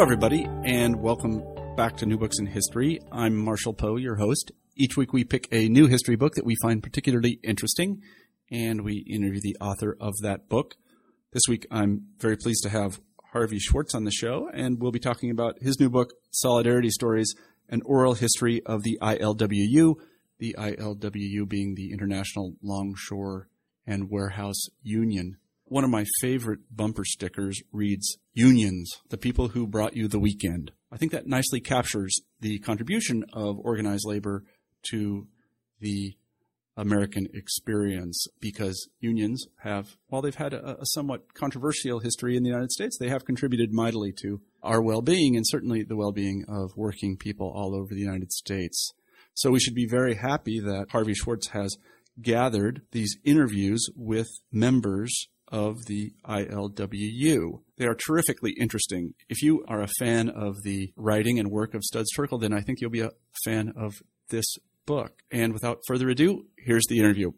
Hello, everybody, and welcome back to New Books in History. I'm Marshall Poe, your host. Each week we pick a new history book that we find particularly interesting, and we interview the author of that book. This week I'm very pleased to have Harvey Schwartz on the show, and we'll be talking about his new book, Solidarity Stories An Oral History of the ILWU, the ILWU being the International Longshore and Warehouse Union. One of my favorite bumper stickers reads, Unions, the people who brought you the weekend. I think that nicely captures the contribution of organized labor to the American experience because unions have, while they've had a, a, somewhat controversial history in the United States, they have contributed mightily to our well-being and certainly the well-being of working people all over the United States. So we should be very happy that Harvey Schwartz has gathered these interviews with members of the ILWU. They are terrifically interesting. If you are a fan of the writing and work of Studs Terkel, then I think you'll be a fan of this book. And without further ado, here's the interview.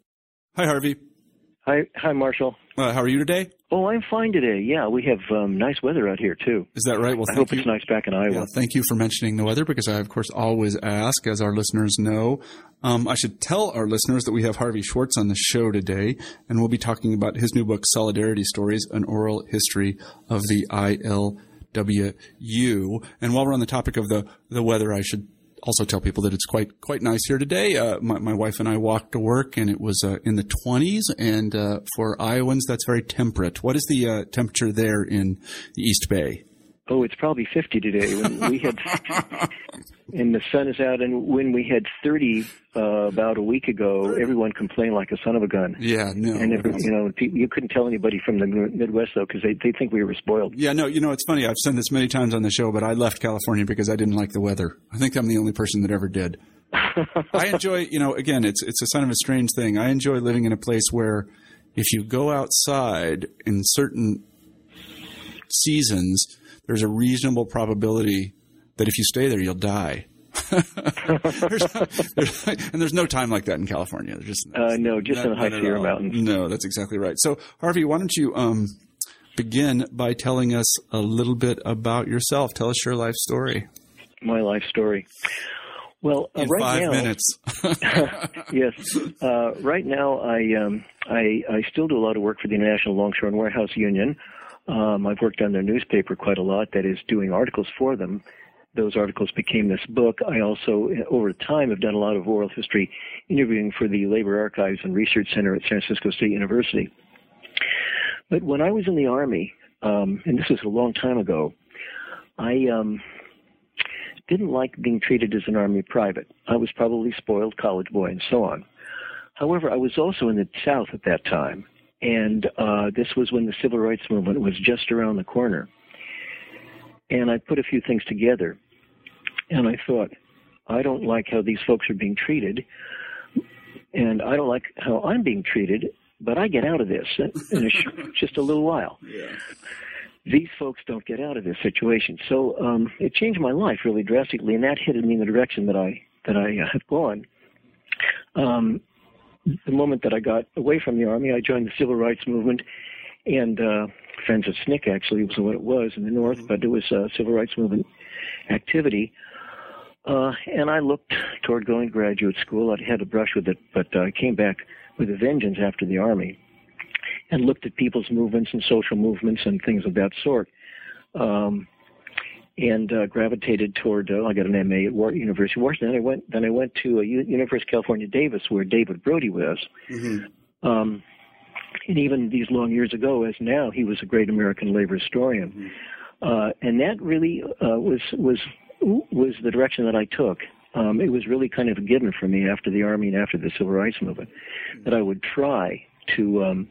Hi, Harvey. Hi, hi, Marshall. Uh, how are you today? Oh, I'm fine today. Yeah, we have um, nice weather out here too. Is that right? Well, I hope you. it's nice back in Iowa. Yeah, thank you for mentioning the weather because I, of course, always ask, as our listeners know. Um, I should tell our listeners that we have Harvey Schwartz on the show today, and we'll be talking about his new book, Solidarity Stories: An Oral History of the ILWU. And while we're on the topic of the the weather, I should also tell people that it's quite quite nice here today. Uh, my, my, wife and I walked to work, and it was uh, in the 20s. And uh, for Iowans, that's very temperate. What is the uh, temperature there in the East Bay? Oh, it's probably 50 today. When we had, and the sun is out, and when we had 30 uh, about a week ago, everyone complained like a son of a gun. Yeah, no. And every, you know, you couldn't tell anybody from the Midwest though, because they they think we were spoiled. Yeah, no. You know, it's funny. I've said this many times on the show, but I left California because I didn't like the weather. I think I'm the only person that ever did. I enjoy, you know, again, it's it's a kind of a strange thing. I enjoy living in a place where if you go outside in certain seasons there's a reasonable probability that if you stay there, you'll die. there's, there's, and there's no time like that in California. There's just uh, no, just not, in the high Sierra Mountains. No, that's exactly right. So, Harvey, why don't you um, begin by telling us a little bit about yourself? Tell us your life story. My life story. Well, uh, right five now, minutes. yes. Uh, right now, I, um, I I still do a lot of work for the International Longshore and Warehouse Union. Um, I've worked on their newspaper quite a lot, that is, doing articles for them. Those articles became this book. I also, over time, have done a lot of oral history interviewing for the Labor Archives and Research Center at San Francisco State University. But when I was in the Army, um, and this was a long time ago, I um, didn't like being treated as an Army private. I was probably spoiled college boy and so on. However, I was also in the South at that time, and uh, this was when the civil rights movement was just around the corner. And I put a few things together, and I thought, I don't like how these folks are being treated, and I don't like how I'm being treated, but I get out of this in a sh- just a little while. Yeah. These folks don't get out of this situation, so um, it changed my life really drastically, and that headed me in the direction that I that I uh, have gone. Um, the moment that I got away from the army, I joined the civil rights movement, and uh, Friends of SNCC actually was what it was in the North, mm-hmm. but it was a civil rights movement activity. Uh, and I looked toward going to graduate school. I'd had a brush with it, but uh, I came back with a vengeance after the army, and looked at people's movements and social movements and things of that sort. Um, and uh, gravitated toward. Uh, I got an MA at War- University of Washington. Then I went. Then I went to uh, U- University of California, Davis, where David Brody was. Mm-hmm. Um, and even these long years ago, as now, he was a great American labor historian. Mm-hmm. Uh, and that really uh, was was was the direction that I took. Um, it was really kind of a given for me after the army and after the civil rights movement that I would try to um,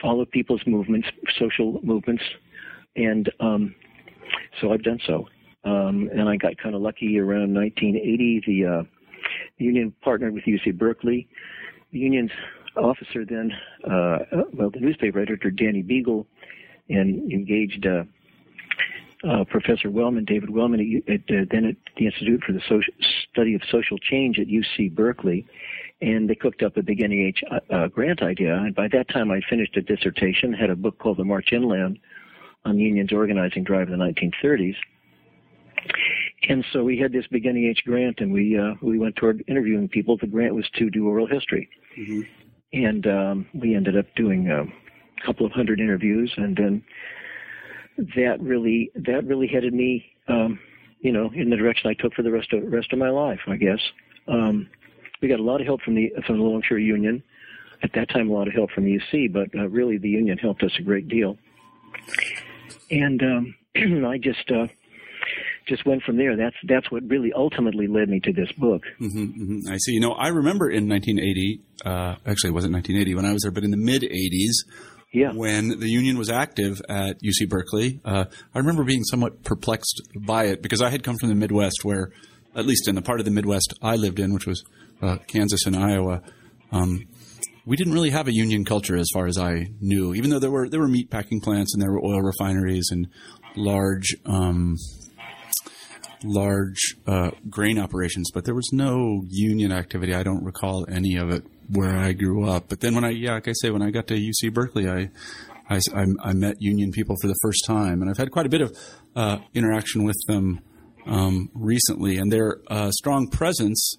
follow people's movements, social movements, and um, so I've done so. Um, and I got kind of lucky around 1980. The, uh, union partnered with UC Berkeley. The union's officer then, uh, well, the newspaper editor Danny Beagle, and engaged uh, uh, Professor Wellman, David Wellman, at, at, then at the Institute for the Study of Social Change at UC Berkeley, and they cooked up a big NEH uh, uh, grant idea. And by that time, I'd finished a dissertation, had a book called The March Inland on the union's organizing drive in the 1930s. And so we had this big NEH grant, and we uh, we went toward interviewing people. The grant was to do oral history, mm-hmm. and um, we ended up doing a couple of hundred interviews, and then that really that really headed me, um, you know, in the direction I took for the rest of rest of my life. I guess um, we got a lot of help from the from the Longshore Union. At that time, a lot of help from the UC, but uh, really the union helped us a great deal. And um, I just uh, just went from there. That's that's what really ultimately led me to this book. Mm-hmm, mm-hmm. I see. You know, I remember in 1980. Uh, actually, it wasn't 1980 when I was there, but in the mid 80s. Yeah. When the union was active at UC Berkeley, uh, I remember being somewhat perplexed by it because I had come from the Midwest, where, at least in the part of the Midwest I lived in, which was uh, Kansas and Iowa, um, we didn't really have a union culture as far as I knew. Even though there were there were meat packing plants and there were oil refineries and large um, large uh, grain operations, but there was no union activity. I don't recall any of it where I grew up. But then when I, yeah, like I say, when I got to UC Berkeley, I, I, I met union people for the first time, and I've had quite a bit of uh, interaction with them um, recently, and their uh, strong presence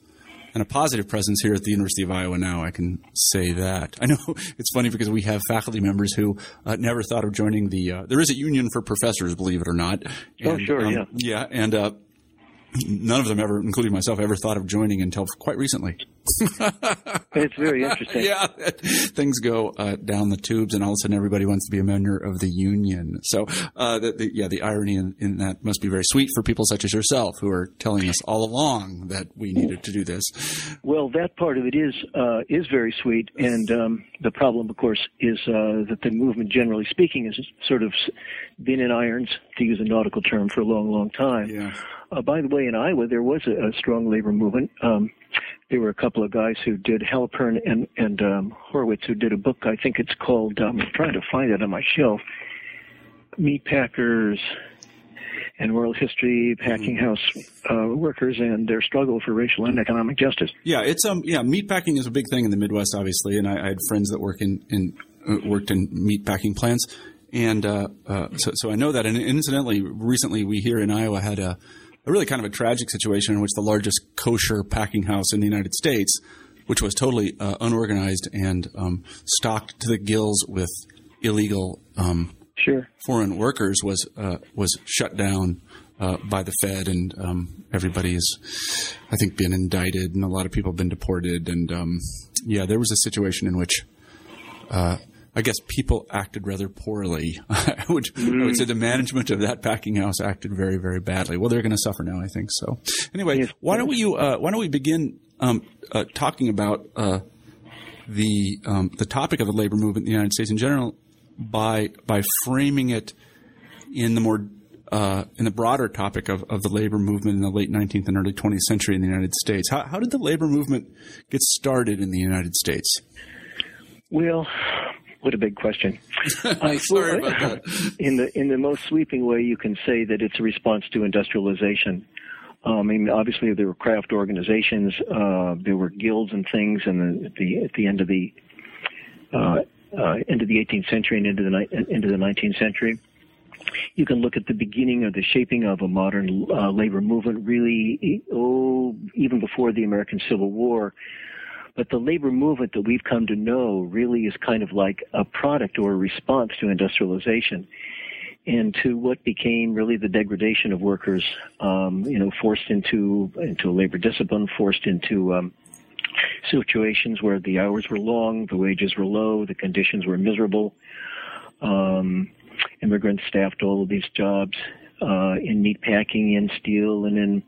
and a positive presence here at the University of Iowa now. I can say that. I know it's funny because we have faculty members who uh, never thought of joining the. Uh, there is a union for professors, believe it or not. Oh, and, oh, sure, um, yeah, yeah, and uh, none of them ever, including myself, ever thought of joining until quite recently. it's very interesting. yeah, things go uh, down the tubes, and all of a sudden everybody wants to be a member of the union. So, uh, the, the, yeah, the irony in, in, that must be very sweet for people such as yourself who are telling us all along that we needed to do this. Well, that part of it is uh, is very sweet, and um, the problem, of course, is uh, that the movement, generally speaking, has sort of been in irons, to use a nautical term, for a long, long time. Yeah. Uh, by the way, in Iowa, there was a, a strong labor movement. Um, there were a couple of guys who did Halpern and and um, Horowitz who did a book. I think it's called. Um, I'm trying to find it on my shelf. Meat packers and world history, packing mm-hmm. house uh, workers, and their struggle for racial and economic justice. Yeah, it's um yeah, meat packing is a big thing in the Midwest, obviously, and I, I had friends that work in in uh, worked in meat packing plants, and uh, uh, so so I know that. And incidentally, recently we here in Iowa had a a really kind of a tragic situation in which the largest kosher packing house in the United States, which was totally uh, unorganized and um, stocked to the gills with illegal um, sure. foreign workers, was uh, was shut down uh, by the Fed, and um, everybody is, I think, been indicted, and a lot of people have been deported, and um, yeah, there was a situation in which uh, I guess people acted rather poorly. I would, mm. I would say the management of that packing house acted very, very badly. Well, they're going to suffer now, I think. So, anyway, yes. why don't we uh, why don't we begin um, uh, talking about uh, the um, the topic of the labor movement in the United States in general by by framing it in the more uh, in the broader topic of, of the labor movement in the late 19th and early 20th century in the United States. How, how did the labor movement get started in the United States? Well, what a big question. I, Sorry about that. In the in the most sweeping way, you can say that it's a response to industrialization. Um, I mean, obviously there were craft organizations, uh, there were guilds and things, and at the at the end of the uh, uh, end of the 18th century and into the into the 19th century, you can look at the beginning of the shaping of a modern uh, labor movement. Really, oh, even before the American Civil War, but the labor movement that we've come to know really is kind of like a product or a response to industrialization and to what became really the degradation of workers, um, you know, forced into into labor discipline, forced into um, situations where the hours were long, the wages were low, the conditions were miserable. Um, immigrants staffed all of these jobs uh, in meat packing, in steel, and in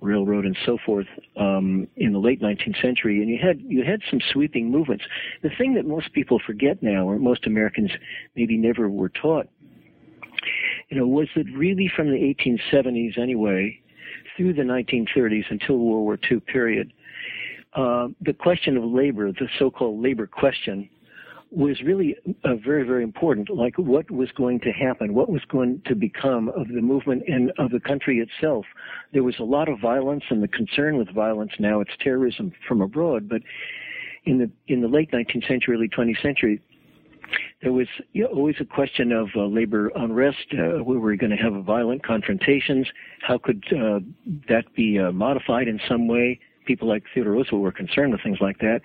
railroad, and so forth um, in the late 19th century. And you had you had some sweeping movements. The thing that most people forget now, or most Americans maybe never were taught, you know, was that really from the 1870s anyway, through the 1930s until World War II period, uh, the question of labor, the so-called labor question, was really very, very important. Like what was going to happen, what was going to become of the movement and of the country itself. There was a lot of violence, and the concern with violence now it's terrorism from abroad. But in the in the late 19th century, early 20th century, there was you know, always a question of uh, labor unrest. Uh, we were going to have violent confrontations. How could uh, that be uh, modified in some way? People like Theodore Roosevelt were concerned with things like that.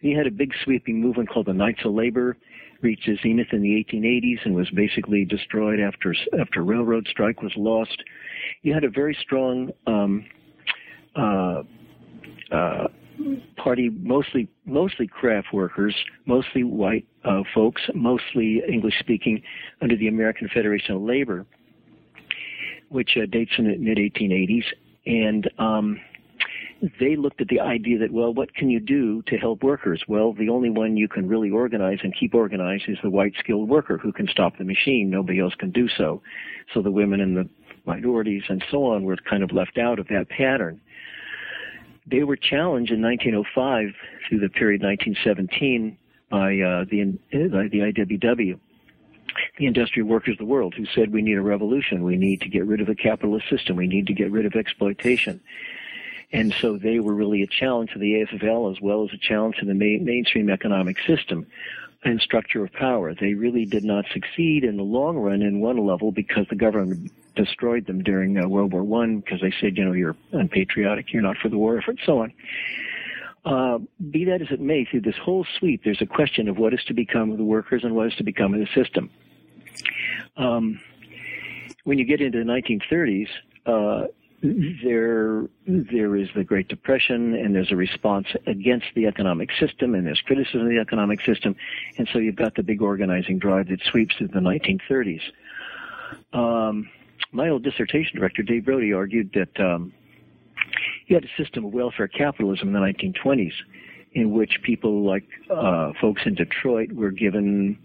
He had a big sweeping movement called the Knights of Labor, reached its zenith in the 1880s and was basically destroyed after after railroad strike was lost. You had a very strong um, uh, uh, party, mostly mostly craft workers, mostly white uh, folks, mostly English speaking, under the American Federation of Labor, which uh, dates in the mid 1880s, and um, they looked at the idea that, well, what can you do to help workers? Well, the only one you can really organize and keep organized is the white skilled worker who can stop the machine. Nobody else can do so. So the women and the minorities and so on were kind of left out of that pattern. They were challenged in 1905 through the period 1917 by uh, the the IWW, the industrial workers of the world, who said we need a revolution. We need to get rid of the capitalist system. We need to get rid of exploitation. And so they were really a challenge to the AFL as well as a challenge to the main, mainstream economic system and structure of power. They really did not succeed in the long run in one level because the government destroyed them during uh, World War One because they said, you know, you're unpatriotic, you're not for the war effort, so on. Uh, be that as it may, through this whole sweep, there's a question of what is to become of the workers and what is to become of the system. Um, when you get into the 1930s, uh, there there is the Great Depression, and there's a response against the economic system, and there's criticism of the economic system, and so you've got the big organizing drive that sweeps through the 1930s. Um, my old dissertation director, Dave Brody, argued that um, you had a system of welfare capitalism in the 1920s, in which people like uh, folks in Detroit were given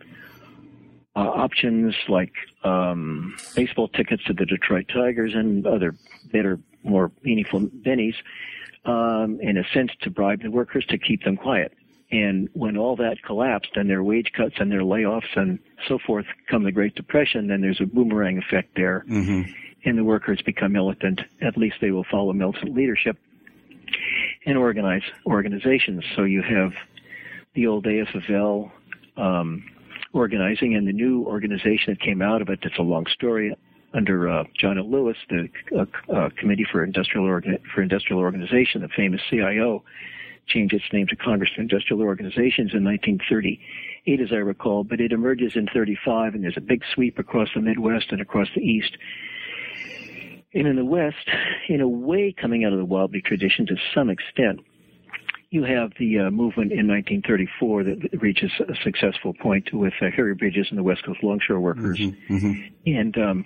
uh, options like um, baseball tickets to the Detroit Tigers and other better, more meaningful bennies, um, in a sense to bribe the workers to keep them quiet. And when all that collapsed and their wage cuts and their layoffs and so forth come the Great Depression, then there's a boomerang effect there. Mm-hmm. And the workers become militant. At least they will follow militant leadership and organize organizations. So you have the old AFL, um, organizing, and the new organization that came out of it. It's a long story. Under uh, John L. Lewis, the uh, uh, Committee for Industrial Organ- for Industrial Organization, the famous CIO, changed its name to Congress for Industrial Organizations in 1938, as I recall. But it emerges in 35, and there's a big sweep across the Midwest and across the East. And in the West, in a way, coming out of the Wobbly tradition to some extent, you have the uh, movement in 1934 that reaches a successful point with uh, Harry Bridges and the West Coast Longshore Workers, mm-hmm, mm-hmm. and um,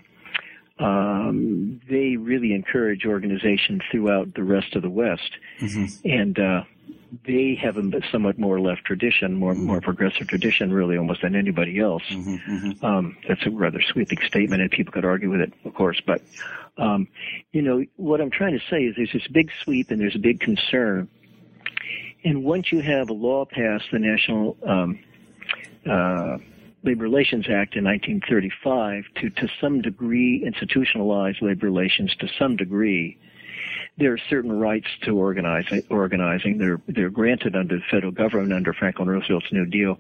um, they really encourage organization throughout the rest of the West, mm-hmm. and uh, they have a somewhat more left tradition, more mm-hmm. more progressive tradition, really almost than anybody else. Mm-hmm, mm-hmm. Um, that's a rather sweeping statement, and people could argue with it, of course. But um, you know what I'm trying to say is there's this big sweep, and there's a big concern and once you have a law passed, the National um, uh, Labor Relations Act in 1935 to, to some degree, institutionalize labor relations to some degree, there are certain rights to organize, organizing. They're, they're granted under the federal government under Franklin Roosevelt's New Deal.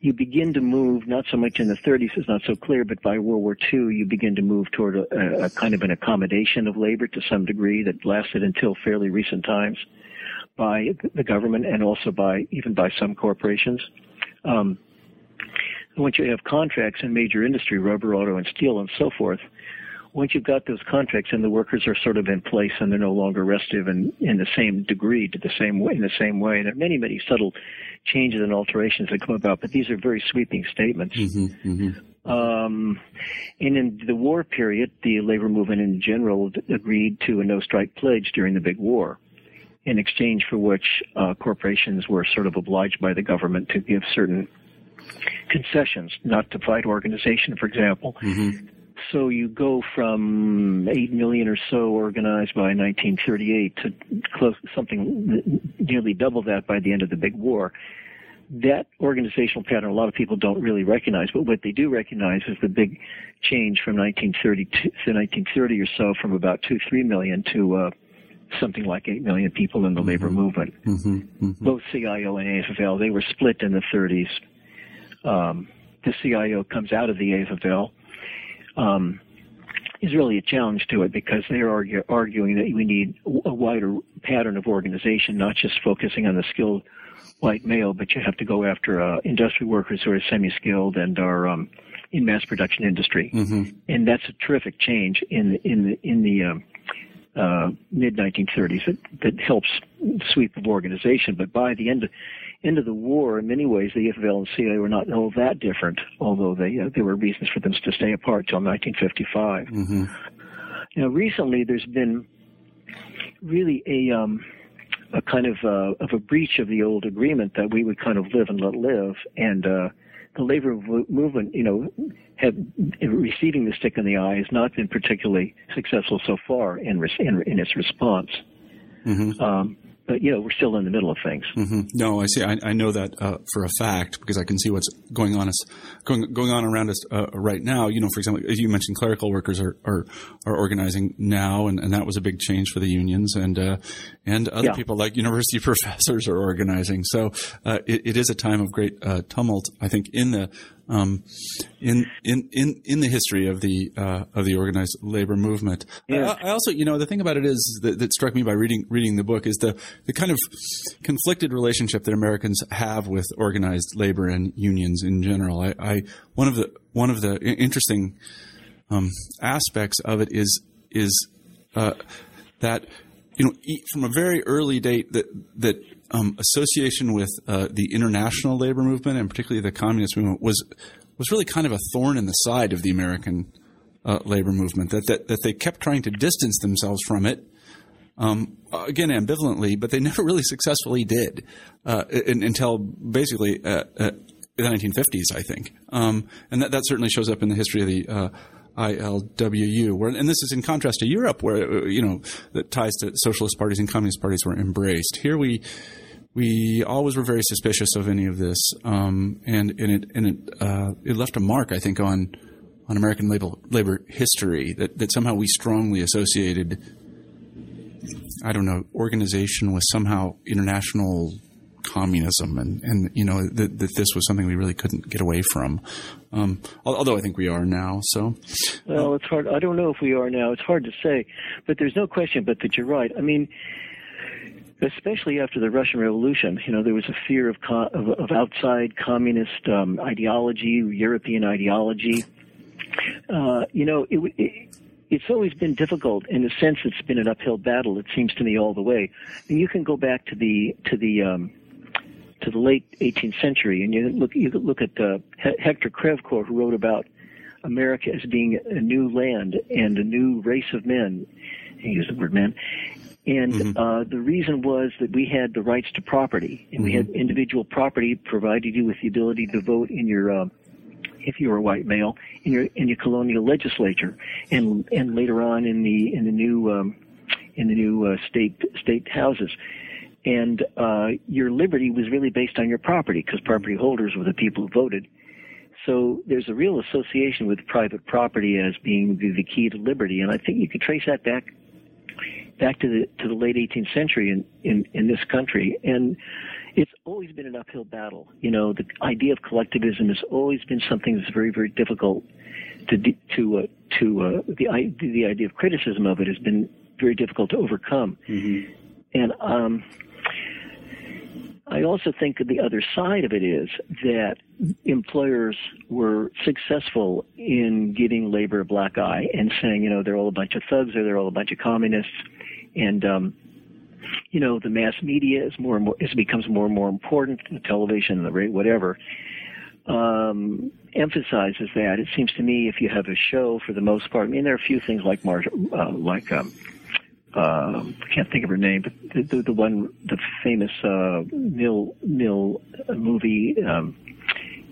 You begin to move, not so much in the 30s, it's not so clear, but by World War II, you begin to move toward a, a kind of an accommodation of labor to some degree that lasted until fairly recent times by the government and also by even by some corporations. Um, once you have contracts in major industry, rubber, auto, and steel, and so forth, once you've got those contracts and the workers are sort of in place and they're no longer restive and in the same degree to the same way in the same way. There are many, many subtle changes and alterations that come about, but these are very sweeping statements. Mm-hmm, mm-hmm. Um, And in the war period, the labor movement in general agreed to a no strike pledge during the big war, in exchange for which uh, corporations were sort of obliged by the government to give certain concessions, not to fight organization, for example. Mm-hmm. So you go from 8 million or so organized by 1938 to close something nearly double that by the end of the big war that organizational pattern a lot of people don't really recognize, but what they do recognize is the big change from 1930 to 1930 or so from about 2, 3 million to uh, something like 8 million people in the mm-hmm. labor movement. Mm-hmm. Mm-hmm. Both CIO and AFL, they were split in the 30s. Um, the CIO comes out of the AFL. Um, is really a challenge to it because they're argue, arguing that we need a wider pattern of organization, not just focusing on the skilled white male, but you have to go after uh, industrial workers who are semi-skilled and are um, in mass production industry, mm-hmm. and that's a terrific change in in the in the um, uh, mid 1930s that, that helps sweep of organization. But by the end of, end of the war, in many ways, the AFL and CIO were not all that different, although they uh, there were reasons for them to stay apart till 1955. Mm-hmm. Now, recently, there's been really a um, a kind of uh, of a breach of the old agreement that we would kind of live and let live, and uh, the labor movement, you know, have receiving the stick in the eye has not been particularly successful so far in in, in its response. Mm-hmm. Um, but you know we're still in the middle of things. Mm-hmm. No, I see. I, I know that uh, for a fact because I can see what's going on us going going on around us uh, right now. You know, for example, as you mentioned, clerical workers are are, are organizing now, and, and that was a big change for the unions, and uh, and other yeah. people like university professors are organizing. So uh, it, it is a time of great uh, tumult, I think, in the um, in in in in the history of the uh, of the organized labor movement. Yeah. I, I, also, you know, the thing about it is that, that, struck me by reading reading the book is the the kind of conflicted relationship that Americans have with organized labor and unions in general. I, I one of the one of the interesting um, aspects of it is is uh, that you know from a very early date that that um, association with uh, the international labor movement and particularly the communist movement was was really kind of a thorn in the side of the American uh, labor movement. That, that that they kept trying to distance themselves from it. Um, again, ambivalently, but they never really successfully did uh, in, until basically uh, uh, the 1950s, I think. Um, and that, that certainly shows up in the history of the uh, ILWU, and this is in contrast to Europe, where you know the ties to socialist parties and communist parties were embraced. Here we we always were very suspicious of any of this, um, and, and it and it uh, it left a mark, I think, on on American labor labor history that that somehow we strongly associated. I don't know organization with somehow international communism, and and you know that, that this was something we really couldn't get away from. Um, although I think we are now. So, well, it's hard. I don't know if we are now. It's hard to say, but there's no question but that you're right. I mean. Especially after the Russian Revolution, you know, there was a fear of co- of, of, outside communist um, ideology, European ideology. Uh, you know, it, it, it's always been difficult in a sense. It's been an uphill battle. It seems to me all the way. And you can go back to the to the um, to the late 18th century, and you look you look at uh, Hector Crèvecoeur, who wrote about America as being a new land and a new race of men. He used the word men. And mm-hmm. uh, the reason was that we had the rights to property, and mm-hmm. we had mm-hmm. individual property provided you with the ability to vote in your, uh, if you were a white male, in your in your colonial legislature, and and later on in the in the new um, in the new uh, state state houses and uh, your liberty was really based on your property because property holders were the people who voted. So there's a real association with private property as being the, the key to liberty, and I think you can trace that back back to the to the late 18th century in in, in this country, and it's always been an uphill battle. You know, the idea of collectivism has always been something that's very very difficult to to uh, to uh, the the idea of criticism of it has been very difficult to overcome. Mm-hmm. And um, I also think that the other side of it is that employers were successful in giving labor a black eye and saying, you know, they're all a bunch of thugs or they're all a bunch of communists. And, um, you know, the mass media is more and more, it becomes more and more important, the television, the radio, whatever. um, emphasizes that. It seems to me if you have a show, for the most part, I mean, there are a few things like Mar- uh, like um, uh, I can't think of her name, but the, the, the one, the famous uh, Mill Mill movie. Um,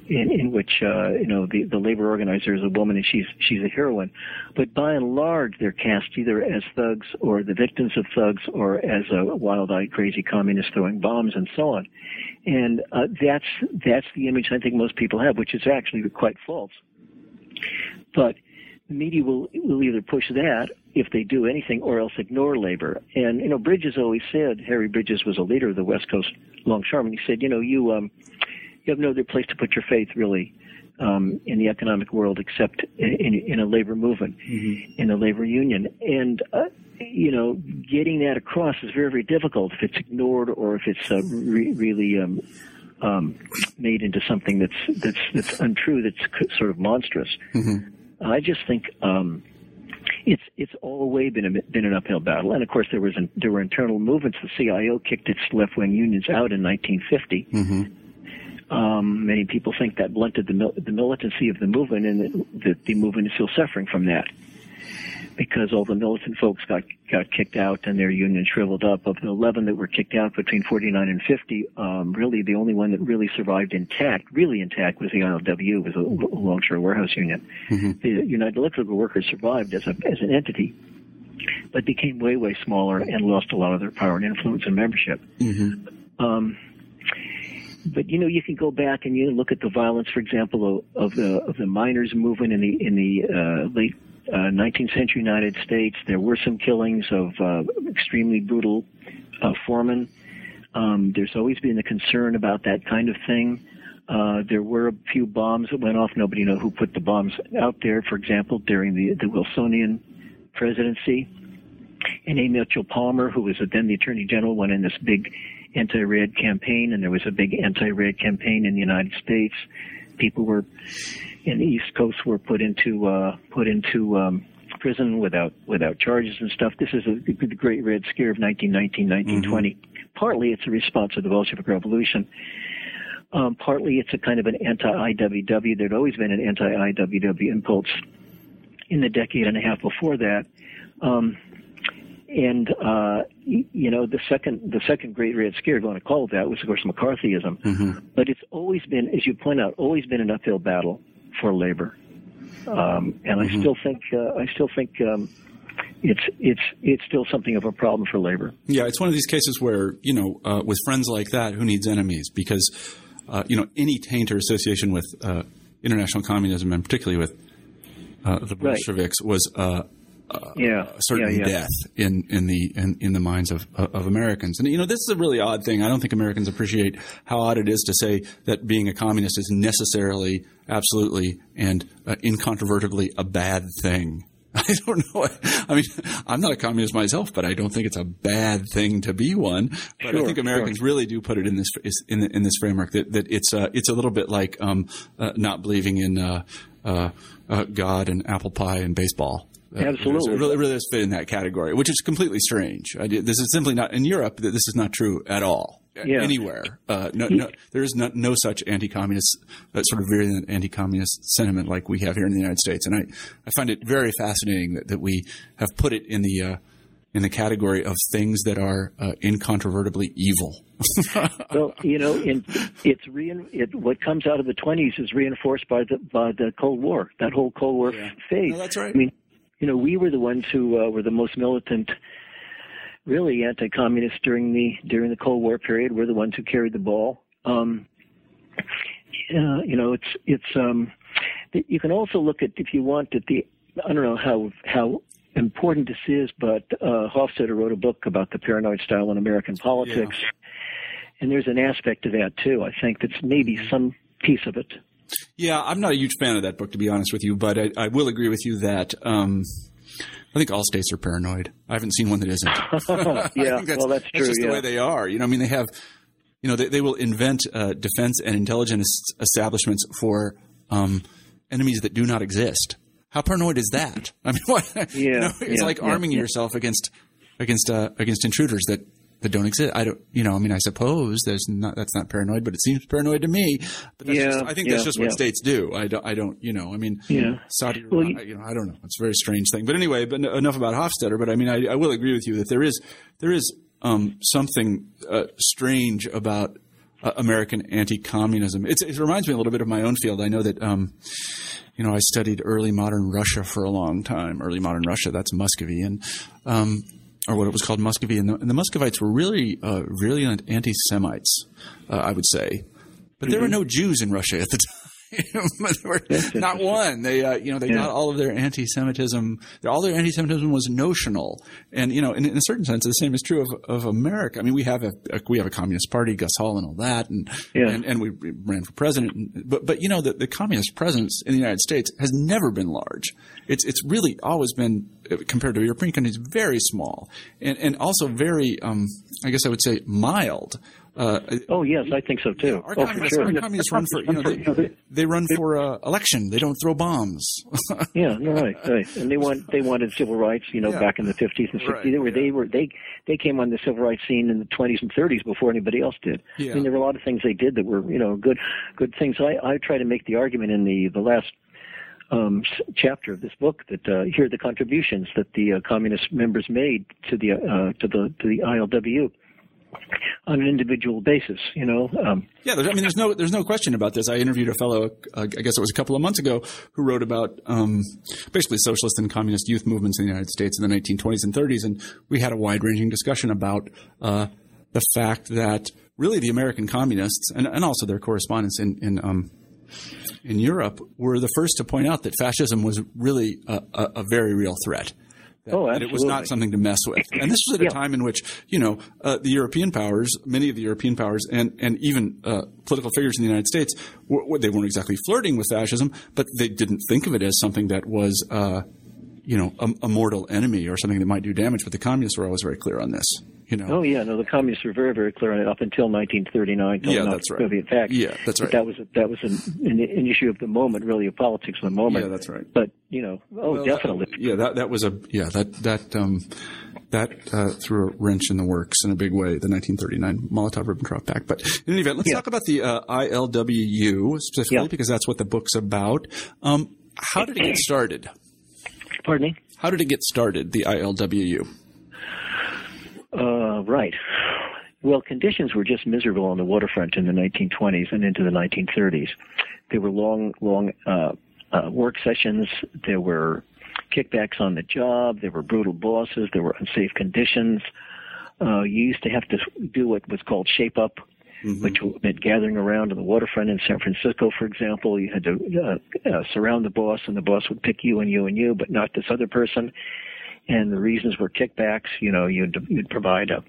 in, in which uh, you know the, the labor organizer is a woman and she's she's a heroine, but by and large they're cast either as thugs or the victims of thugs or as a wild-eyed crazy communist throwing bombs and so on, and uh, that's that's the image I think most people have, which is actually quite false. But the media will will either push that if they do anything, or else ignore labor. And you know, Bridges always said Harry Bridges was a leader of the West Coast longshoremen. He said, you know, you um, you have no other place to put your faith really um, in the economic world except in, in a labor movement, mm-hmm. in a labor union. And, uh, you know, getting that across is very, very difficult if it's ignored or if it's uh, re- really um, um, made into something that's that's that's untrue, that's sort of monstrous. Mm-hmm. I just think um, it's it's always been a, been an uphill battle, and of course there was an, there were internal movements. The CIO kicked its left wing unions out in 1950. Mm-hmm um, many people think that blunted the, mil- the militancy of the movement, and that the, the movement is still suffering from that because all the militant folks got got kicked out and their union shriveled up. Of the 11 that were kicked out between 49 and 50, um, really the only one that really survived intact, really intact, was the ILWU, was a longshore warehouse union. Mm-hmm. The United Electrical Workers survived as a as an entity, but became way way smaller and lost a lot of their power and influence and membership. Mm-hmm. Um, but you know, you can go back and you look at the violence, for example, of, of the of the miners' movement in the in the uh, late uh, 19th century United States. There were some killings of uh, extremely brutal uh, foremen. Um, there's always been a concern about that kind of thing. Uh, there were a few bombs that went off. Nobody knew who put the bombs out there. For example, during the the Wilsonian presidency, and A. Mitchell Palmer, who was then the Attorney General, went in this big anti-red campaign, and there was a big anti-red campaign in the United States. People were in the East Coast were put into uh, put into um, prison without without charges and stuff. This is a, the Great Red Scare of 1919, 1920. Mm-hmm. Partly, it's a response to the Bolshevik Revolution. Um, partly, it's a kind of an anti-IWW. There'd always been an anti-IWW impulse in the decade and a half before that. Um, and uh, you know the second the second great red scare, if you want to call it that, was of course McCarthyism. Mm-hmm. But it's always been, as you point out, always been an uphill battle for labor. Um, and mm-hmm. I still think uh, I still think um, it's it's it's still something of a problem for labor. Yeah, it's one of these cases where you know, uh, with friends like that, who needs enemies? Because uh, you know, any taint or association with uh, international communism, and particularly with uh, the Bolsheviks, right. was uh, yeah, certain yeah, yeah. death in in the in, in the minds of of Americans. And you know, this is a really odd thing. I don't think Americans appreciate how odd it is to say that being a communist is necessarily, absolutely, and uh, incontrovertibly a bad thing. I don't know. I mean, I'm not a communist myself, but I don't think it's a bad thing to be one. But sure, I think Americans sure. really do put it in this in, in this framework that, that it's uh, it's a little bit like um, uh, not believing in uh, uh, uh God and apple pie and baseball. Absolutely, it really, really does fit in that category, which is completely strange. This is simply not in Europe. This is not true at all. Yeah. Anywhere, uh, no, no, there is no, no such anti-communist, uh, sort of virulent anti-communist sentiment like we have here in the United States, and I, I find it very fascinating that, that we have put it in the uh, in the category of things that are uh, incontrovertibly evil. well, you know, in, it's re- it, what comes out of the 20s is reinforced by the by the Cold War. That whole Cold War yeah. phase. No, that's right. I mean, you know, we were the ones who uh, were the most militant, really anti-communist during the during the Cold War period. We're the ones who carried the ball. Um, uh, you know, it's it's. Um, you can also look at if you want at the. I don't know how how important this is, but uh, Hofstadter wrote a book about the paranoid style in American politics, yeah. and there's an aspect to that too. I think that's maybe some piece of it. Yeah, I'm not a huge fan of that book, to be honest with you, but I, I will agree with you that um, I think all states are paranoid. I haven't seen one that isn't. yeah, that's, well, that's true. That's just yeah. the way they are. You know, I mean, they have, you know, they, they will invent uh, defense and intelligence establishments for um, enemies that do not exist. How paranoid is that? I mean, what? Yeah, you know, it's yeah, like arming yourself against against uh, against intruders that that don't exist. I don't, you know, I mean, I suppose there's not, that's not paranoid, but it seems paranoid to me. But that's Yeah, just, I think yeah, that's just what yeah. states do. I don't, I don't, you know, I mean, Yeah. Saudi, Well, I- you know, I don't know. It's a very strange thing. But anyway, but enough about Hofstadter. But I mean, I, I will agree with you that there is, there is, um, something, uh, strange about, uh, American anti-communism. It's, it reminds me a little bit of my own field. I know that, um, you know, I studied early modern Russia for a long time. Early modern Russia, that's Muscovy, and um, or what it was called Muscovy, and the, and the Muscovites were really uh, virulent anti-Semites, uh, I would say. But there were no Jews in Russia at the time. not one. They, uh, you know, they got all of their anti-Semitism. All their anti-Semitism was notional, and you know, in, in a certain sense, the same is true of, of America. I mean, we have a, a we have a communist party, Gus Hall, and all that, and Yeah. and, and we ran for president. But but you know, the, the communist presence in the United States has never been large. It's it's really always been uh, compared to European countries very small, and and also very, um, I guess I would say, mild. Uh, Oh yes, I think so too. our oh, for sure. communists run for you know they, they run for uh, election. They don't throw bombs. Yeah, no, right, right. And they want they wanted civil rights, you know, Yeah. back in the fifties and Right, sixties. they were yeah. they were they they came on the civil rights scene in the twenties and thirties before anybody else did. Yeah. I mean, there were a lot of things they did that were you know good good things. I I try to make the argument in the the last um, chapter of this book that uh, here are the contributions that the uh, communist members made to the uh, to the to the ILWU on an individual basis. You know, um, Yeah, I mean, there's no there's no question about this. I interviewed a fellow, uh, I guess it was a couple of months ago, who wrote about um, basically socialist and communist youth movements in the United States in the 1920s and 30s, and we had a wide ranging discussion about uh, the fact that really the American communists and, and also their correspondents in in um, in Europe were the first to point out that fascism was really a, a, a very real threat. Oh, that it was not something to mess with. And this was at a Yeah. time in which, you know, uh, the European powers, many of the European powers, and, and even uh, political figures in the United States, were- they weren't exactly flirting with fascism, but they didn't think of it as something that was, uh, you know, a, a mortal enemy or something that might do damage. But the communists were always very clear on this. You know, Oh yeah, no, the communists were very, very clear on it up until 1939. till Yeah, the that's right. Soviet fact. Yeah, that's But right. that was that was an, an, an issue of the moment, really, of politics of the moment. Yeah, that's right. But you know, oh, Well, definitely. that- yeah, that that was a yeah that that um, that uh, threw a wrench in the works in a big way. The 1939 Molotov-Ribbentrop Pact. But in any event, let's Yeah. talk about the uh, ILWU specifically Yeah. because that's what the book's about. Um, how did it get started? Pardon me. How did it get started? The ILWU. Uh, right. Well, conditions were just miserable on the waterfront in the 1920s and into the 1930s. There were long, long uh, uh, work sessions. There were kickbacks on the job. There were brutal bosses. There were unsafe conditions. Uh, you used to have to do what was called shape up, which meant gathering around on the waterfront in San Francisco, for example. You had to uh, uh, surround the boss, and the boss would pick you and you and you, but not this other person. And the reasons were kickbacks. You know, you'd you'd provide a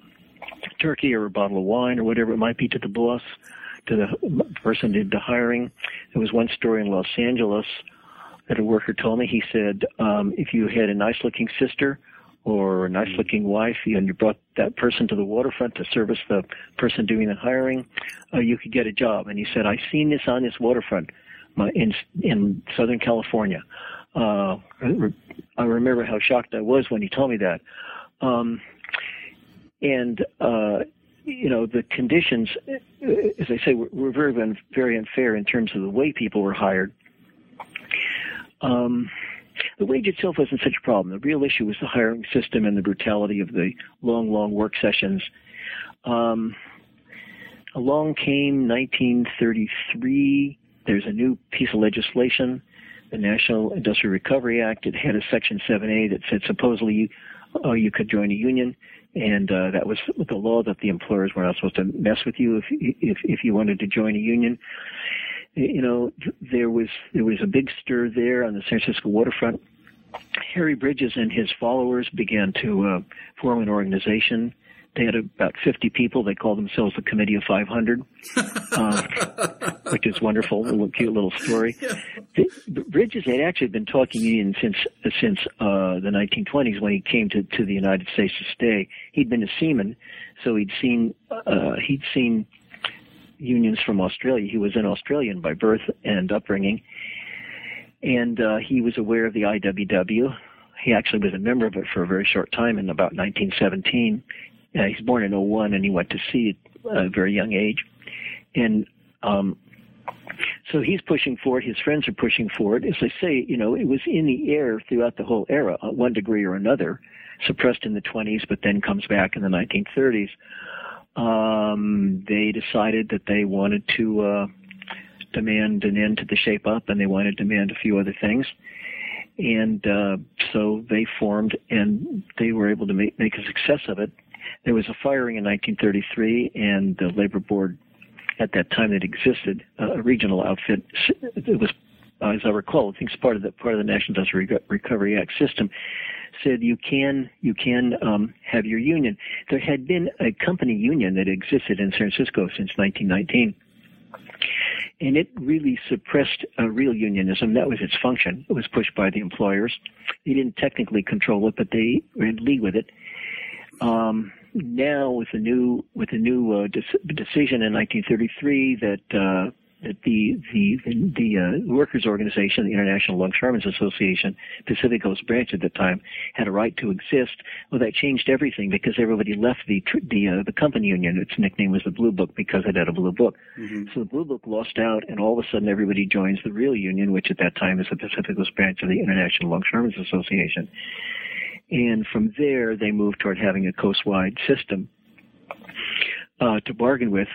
turkey or a bottle of wine or whatever it might be to the boss, to the person did the hiring. There was one story in Los Angeles that a worker told me. He said, um, if you had a nice looking sister or a nice looking wife and you brought that person to the waterfront to service the person doing the hiring, uh, you could get a job. And he said, I've seen this on this waterfront my, in, in Southern California. Uh, I remember how shocked I was when he told me that. Um, and uh, you know the conditions, uh, as I say, were, were very very unfair in terms of the way people were hired. Um, the wage itself wasn't such a problem. The real issue was the hiring system and the brutality of the long, long work sessions. Um, along came 1933. There's a new piece of legislation, the National Industrial Recovery Act. It had a Section 7A that said supposedly you, uh, you could join a union, and uh, that was the law that the employers were not supposed to mess with you if if if you wanted to join a union. You know, there was there was a big stir there on the San Francisco waterfront. Harry Bridges and his followers began to uh, form an organization. They had about 50 people. They called themselves the Committee of 500, uh, which is wonderful. A little, cute little story. The- Bridges had actually been talking union since since uh, the 1920s when he came to, to the United States to stay. He'd been a seaman, so he'd seen uh, he'd seen unions from Australia. He was an Australian by birth and upbringing, and uh, he was aware of the IWW. He actually was a member of it for a very short time in about 1917. uh, he's born in 01 and he went to sea at a very young age. And um, so he's pushing for it. His friends are pushing for it. As I say, you know, it was in the air throughout the whole era, uh, one degree or another, suppressed in the 20s, but then comes back in the 1930s. Um, they decided that they wanted to uh, demand an end to the shape up, and they wanted to demand a few other things. And uh, so they formed, and they were able to make, make a success of it. There was a firing in 1933, and the labor board at that time that existed, uh, a regional outfit. It was, as I recall, I think it's part of the part of the National Industrial Recovery Act system. Said you can you can um, have your union. There had been a company union that existed in San Francisco since 1919 and it really suppressed real unionism. That was its function. It was pushed by the employers. They didn't technically control it, but they were in league with it. Um, now, with the new with the new uh, de- decision in 1933 that uh, the the the uh, workers' organization, the International Longshoremen's Association, Pacific Coast branch at the time, had a right to exist. Well, that changed everything because everybody left the the uh, the company union. Its nickname was the Blue Book because it had a blue book. Mm-hmm. So the Blue Book lost out, and all of a sudden everybody joins the real union, which at that time is the Pacific Coast branch of the International Longshoremen's Association. And from there, they moved toward having a coast-wide system uh, to bargain with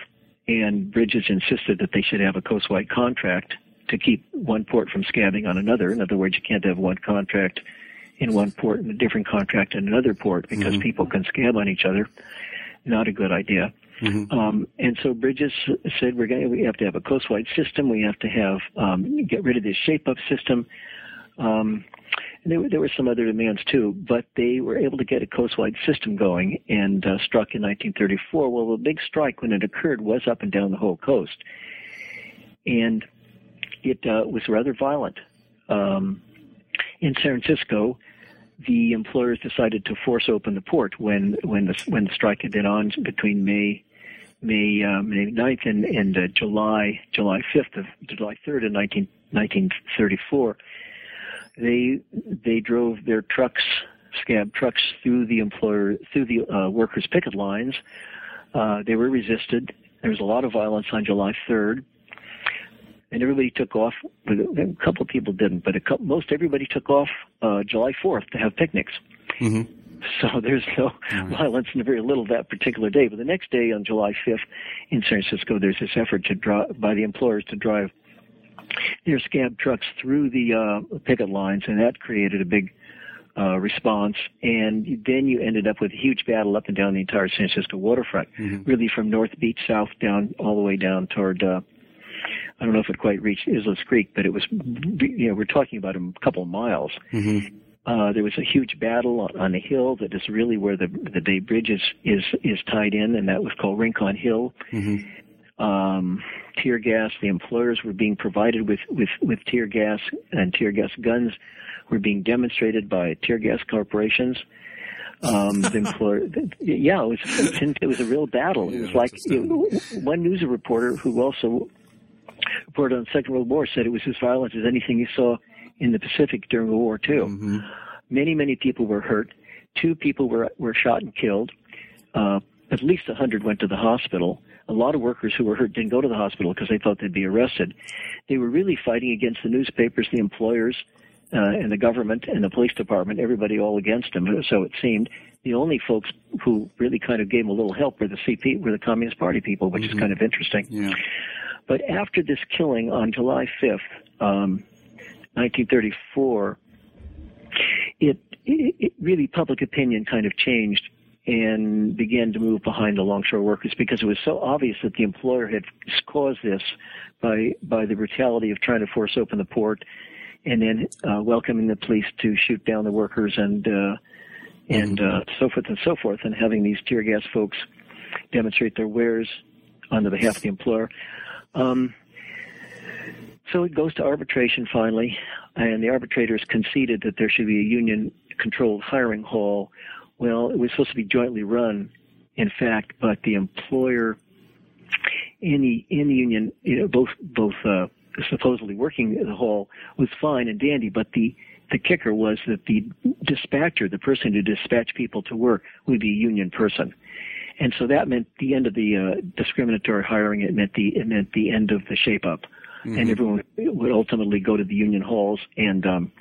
and Bridges insisted that they should have a coastwide contract to keep one port from scabbing on another. In other words, you can't have one contract in one port and a different contract in another port because mm-hmm. people can scab on each other. Not a good idea. Mm-hmm. Um, and so Bridges said we're going we have to have a coastwide system. We have to have um, get rid of this shape up system. Um, and there, there were some other demands too, but they were able to get a coastwide system going and uh, struck in 1934. Well, the big strike when it occurred was up and down the whole coast, and it uh, was rather violent. Um, in San Francisco, the employers decided to force open the port when when the when the strike had been on between May May uh, May 9th and, and uh, July July 5th of July 3rd of 19, 1934 they they drove their trucks, scab trucks, through the employer through the uh, workers' picket lines. Uh, they were resisted. There was a lot of violence on July 3rd, and everybody took off. A couple of people didn't, but couple, most everybody took off uh, July 4th to have picnics. Mm-hmm. So there's no right. violence and very little that particular day. But the next day, on July 5th, in San Francisco, there's this effort to draw by the employers to drive their scab trucks through the uh, picket lines, and that created a big uh, response. And then you ended up with a huge battle up and down the entire San Francisco waterfront, mm-hmm. really from North Beach south down all the way down toward. Uh, I don't know if it quite reached Islais Creek, but it was, you know, we're talking about a couple of miles. Mm-hmm. Uh, there was a huge battle on, on a hill that is really where the the Bay Bridge is is is tied in, and that was called Rincon Hill. Mm-hmm um, tear gas. The employers were being provided with, with, with tear gas, and tear gas guns were being demonstrated by tear gas corporations. Um, the employer, yeah, it was it was a real battle. It was like it, one news reporter who also reported on the Second World War said it was as violent as anything he saw in the Pacific during World War II. Mm-hmm. Many many people were hurt. Two people were were shot and killed. Uh, at least a hundred went to the hospital a lot of workers who were hurt didn't go to the hospital because they thought they'd be arrested. They were really fighting against the newspapers, the employers, uh, and the government and the police department, everybody all against them. So it seemed the only folks who really kind of gave them a little help were the CP, were the Communist Party people, which mm-hmm. is kind of interesting. Yeah. But after this killing on July 5th, um, 1934, it, it, it really public opinion kind of changed and began to move behind the longshore workers because it was so obvious that the employer had caused this by by the brutality of trying to force open the port and then uh, welcoming the police to shoot down the workers and uh, and uh, so forth and so forth, and having these tear gas folks demonstrate their wares on the behalf of the employer. Um, so it goes to arbitration finally, and the arbitrators conceded that there should be a union-controlled hiring hall well, it was supposed to be jointly run, in fact, but the employer in the in the union, you know, both both uh, supposedly working the hall was fine and dandy, but the the kicker was that the dispatcher, the person who dispatched people to work, would be a union person. and so that meant the end of the uh, discriminatory hiring. It meant the it meant the end of the shape up, mm-hmm. and everyone would ultimately go to the union halls and um,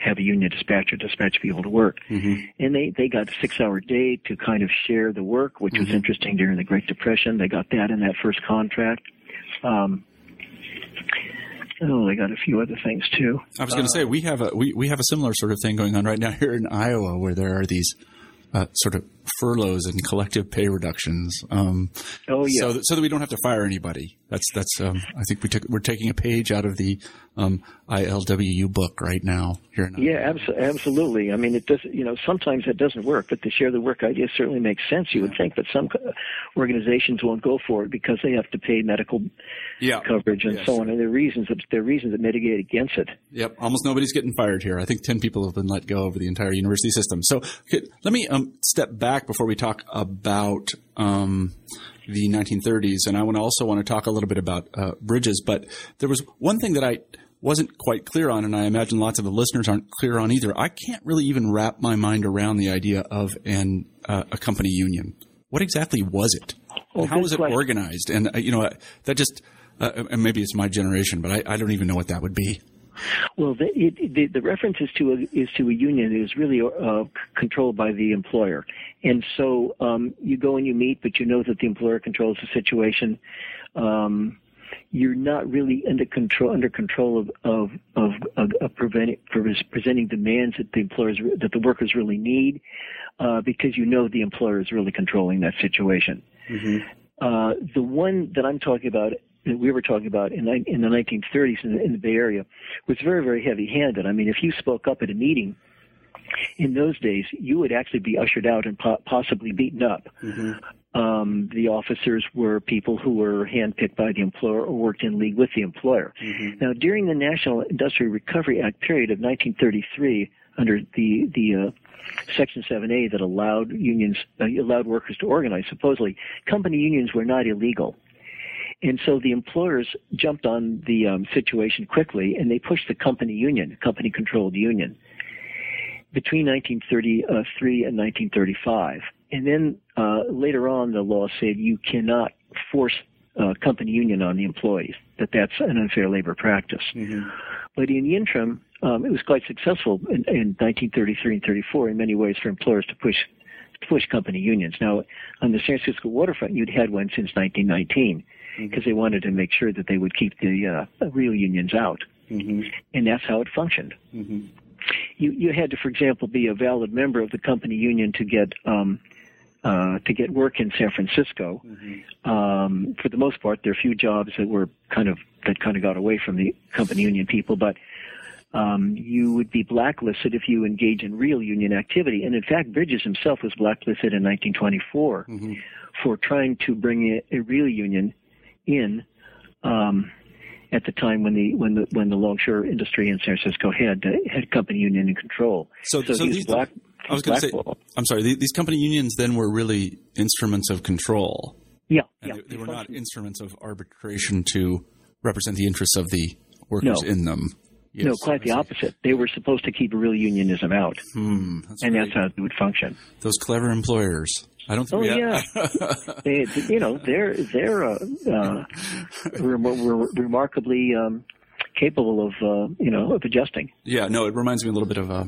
have a union dispatcher dispatch people to work. Mm-hmm. And they, they got a six hour day to kind of share the work, which mm-hmm. was interesting during the Great Depression. They got that in that first contract. Um, oh, they got a few other things too. I was going to uh, say we have a we, we have a similar sort of thing going on right now here in Iowa, where there are these uh, sort of furloughs and collective pay reductions. Um, oh yeah. So that, so that we don't have to fire anybody. That's that's. Um, I think we took we're taking a page out of the um, ILWU book right now here. In yeah, abso- absolutely. I mean, it does. You know, sometimes it doesn't work, but to share the work idea certainly makes sense. You would think, but some organizations won't go for it because they have to pay medical yeah. coverage and so on, and there are reasons that there are reasons that mitigate against it. Yep, almost nobody's getting fired here. I think ten people have been let go over the entire university system. So okay, let me um, step back before we talk about um, the 1930s, and I want to also want to talk a little bit about uh, bridges. But there was one thing that I wasn't quite clear on, and I imagine lots of the listeners aren't clear on either. I can't really even wrap my mind around the idea of an uh, a company union. What exactly was it? Well, How was it question. organized? And uh, you know that just uh, and maybe it's my generation, but I, I don't even know what that would be. Well, the, it, the, the reference is to a, is to a union that is really uh, controlled by the employer, and so um, you go and you meet, but you know that the employer controls the situation. Um, you're not really under control under control of of of, of, of preventing presenting demands that the employers that the workers really need, uh, because you know the employer is really controlling that situation. Mm-hmm. Uh, the one that I'm talking about that we were talking about in, in the 1930s in the, in the Bay Area was very, very heavy-handed. I mean, if you spoke up at a meeting in those days, you would actually be ushered out and po- possibly beaten up. Mm-hmm. Um, the officers were people who were handpicked by the employer or worked in league with the employer. Mm-hmm. Now, during the National Industrial Recovery Act period of 1933, under the the uh, Section 7A that allowed unions uh, allowed workers to organize, supposedly company unions were not illegal. And so the employers jumped on the um, situation quickly and they pushed the company union, company controlled union, between 1933 and 1935. And then uh, later on, the law said you cannot force uh, company union on the employees, that that's an unfair labor practice. Mm-hmm. But in the interim, um, it was quite successful in, in 1933 and 34 in many ways for employers to push to push company unions. Now, on the San Francisco waterfront, you'd had one since 1919 because mm-hmm. they wanted to make sure that they would keep the uh, real unions out, mm-hmm. and that's how it functioned. Mm-hmm. You you had to, for example, be a valid member of the company union to get um, uh, to get work in San Francisco. Mm-hmm. Um, for the most part, there are a few jobs that were kind of that kind of got away from the company union people, but um, you would be blacklisted if you engage in real union activity. And in fact, Bridges himself was blacklisted in 1924 mm-hmm. for trying to bring a, a real union in um, at the time when the when the when the longshore industry in San Francisco had uh, had company union in control. So, so, so these, black, I was going to say, I'm sorry. These company unions then were really instruments of control. Yeah, yeah. They, they, were not instruments of arbitration to represent the interests of the workers no. in them. Yes, no, quite the opposite. They were supposed to keep real unionism out, hmm, that's and that's how it would function. Those clever employers. I don't think. Oh yeah, they, you know they're they're uh, uh, remarkably um, capable of uh, you know of adjusting. Yeah, no, it reminds me a little bit of uh,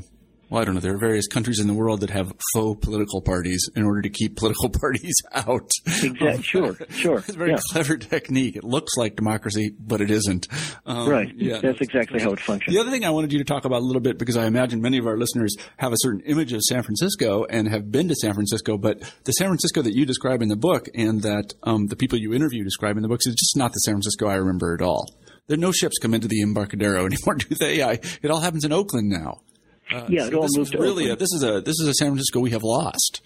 well, I don't know. There are various countries in the world that have faux political parties in order to keep political parties out. Exactly. Sure. Sure. It's a very yeah. clever technique. It looks like democracy, but it isn't. Um, right. Yeah. That's exactly how it functions. The other thing I wanted you to talk about a little bit, because I imagine many of our listeners have a certain image of San Francisco and have been to San Francisco, but the San Francisco that you describe in the book and that um, the people you interview describe in the books is just not the San Francisco I remember at all. There are no ships come into the Embarcadero anymore, do they? I, it all happens in Oakland now. Uh, yeah, so it all moved really a, this is a this is a San Francisco we have lost.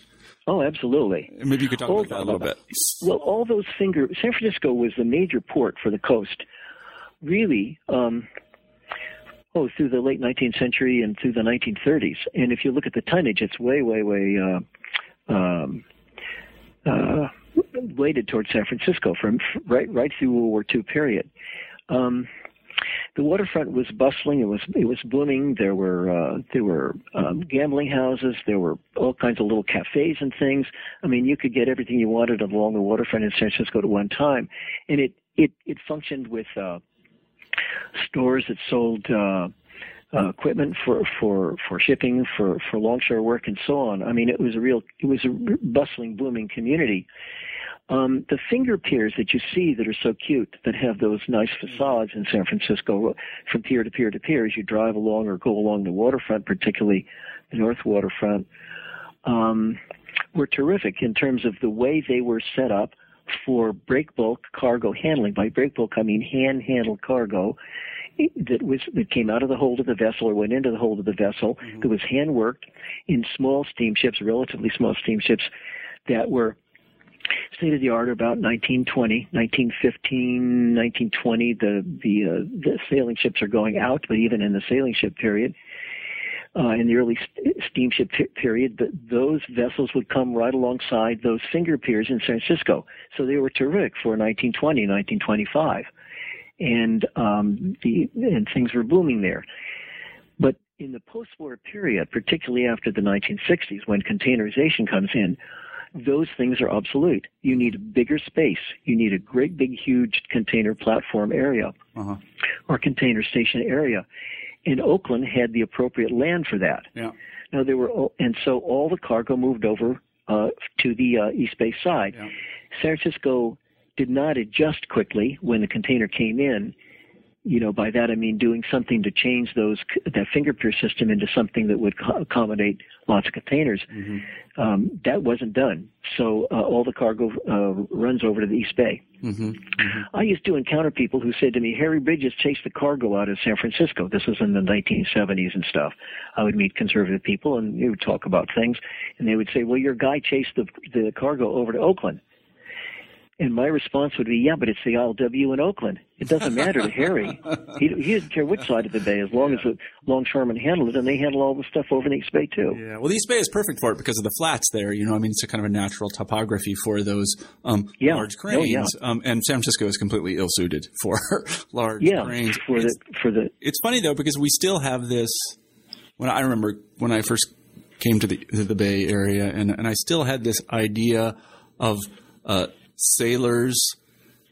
Oh, absolutely. Maybe you could talk all, about that a little bit. Well, all those finger San Francisco was the major port for the coast, really. Um, oh, through the late 19th century and through the 1930s. And if you look at the tonnage, it's way, way, way uh, um, uh, weighted towards San Francisco from right right through World War II period. Um, the waterfront was bustling. It was it was blooming. There were uh, there were um, gambling houses. There were all kinds of little cafes and things. I mean, you could get everything you wanted along the waterfront in San Francisco at one time, and it it it functioned with uh, stores that sold. Uh, uh, equipment for for for shipping, for for longshore work, and so on. I mean, it was a real, it was a bustling, blooming community. Um, the finger piers that you see that are so cute, that have those nice facades in San Francisco, from pier to pier to pier, as you drive along or go along the waterfront, particularly the North Waterfront, um, were terrific in terms of the way they were set up for break bulk cargo handling. By break bulk, I mean hand handled cargo that was that came out of the hold of the vessel or went into the hold of the vessel. Mm-hmm. It was hand worked in small steamships, relatively small steamships that were state of the art about 1920, 1915, 1920. The the uh, the sailing ships are going out, but even in the sailing ship period, uh, in the early st- steamship period, those vessels would come right alongside those finger piers in San Francisco. So they were terrific for 1920, 1925, and um, the and things were booming there. But in the post-war period, particularly after the 1960s, when containerization comes in, those things are obsolete. You need a bigger space. You need a great big huge container platform area uh-huh. or container station area. And Oakland had the appropriate land for that. Yeah. Now there were, and so all the cargo moved over uh, to the uh, East Bay side. Yeah. San Francisco did not adjust quickly when the container came in you know, by that I mean doing something to change those that finger pier system into something that would co- accommodate lots of containers. Mm-hmm. Um, that wasn't done, so uh, all the cargo uh, runs over to the East Bay. Mm-hmm. Mm-hmm. I used to encounter people who said to me, "Harry Bridges chased the cargo out of San Francisco." This was in the 1970s and stuff. I would meet conservative people, and we would talk about things, and they would say, "Well, your guy chased the the cargo over to Oakland." And my response would be, yeah, but it's the ILW in Oakland. It doesn't matter to Harry. He, he doesn't care which side of the bay as long yeah. as the longshoremen handle it, and they handle all the stuff over in the East Bay too. Yeah, well, the East Bay is perfect for it because of the flats there. You know, I mean, it's a kind of a natural topography for those um, yeah. large cranes. Oh, yeah. um, and San Francisco is completely ill-suited for large yeah, cranes. For it's, the, for the. It's funny though because we still have this. When I remember when I first came to the to the Bay Area, and and I still had this idea of uh, sailors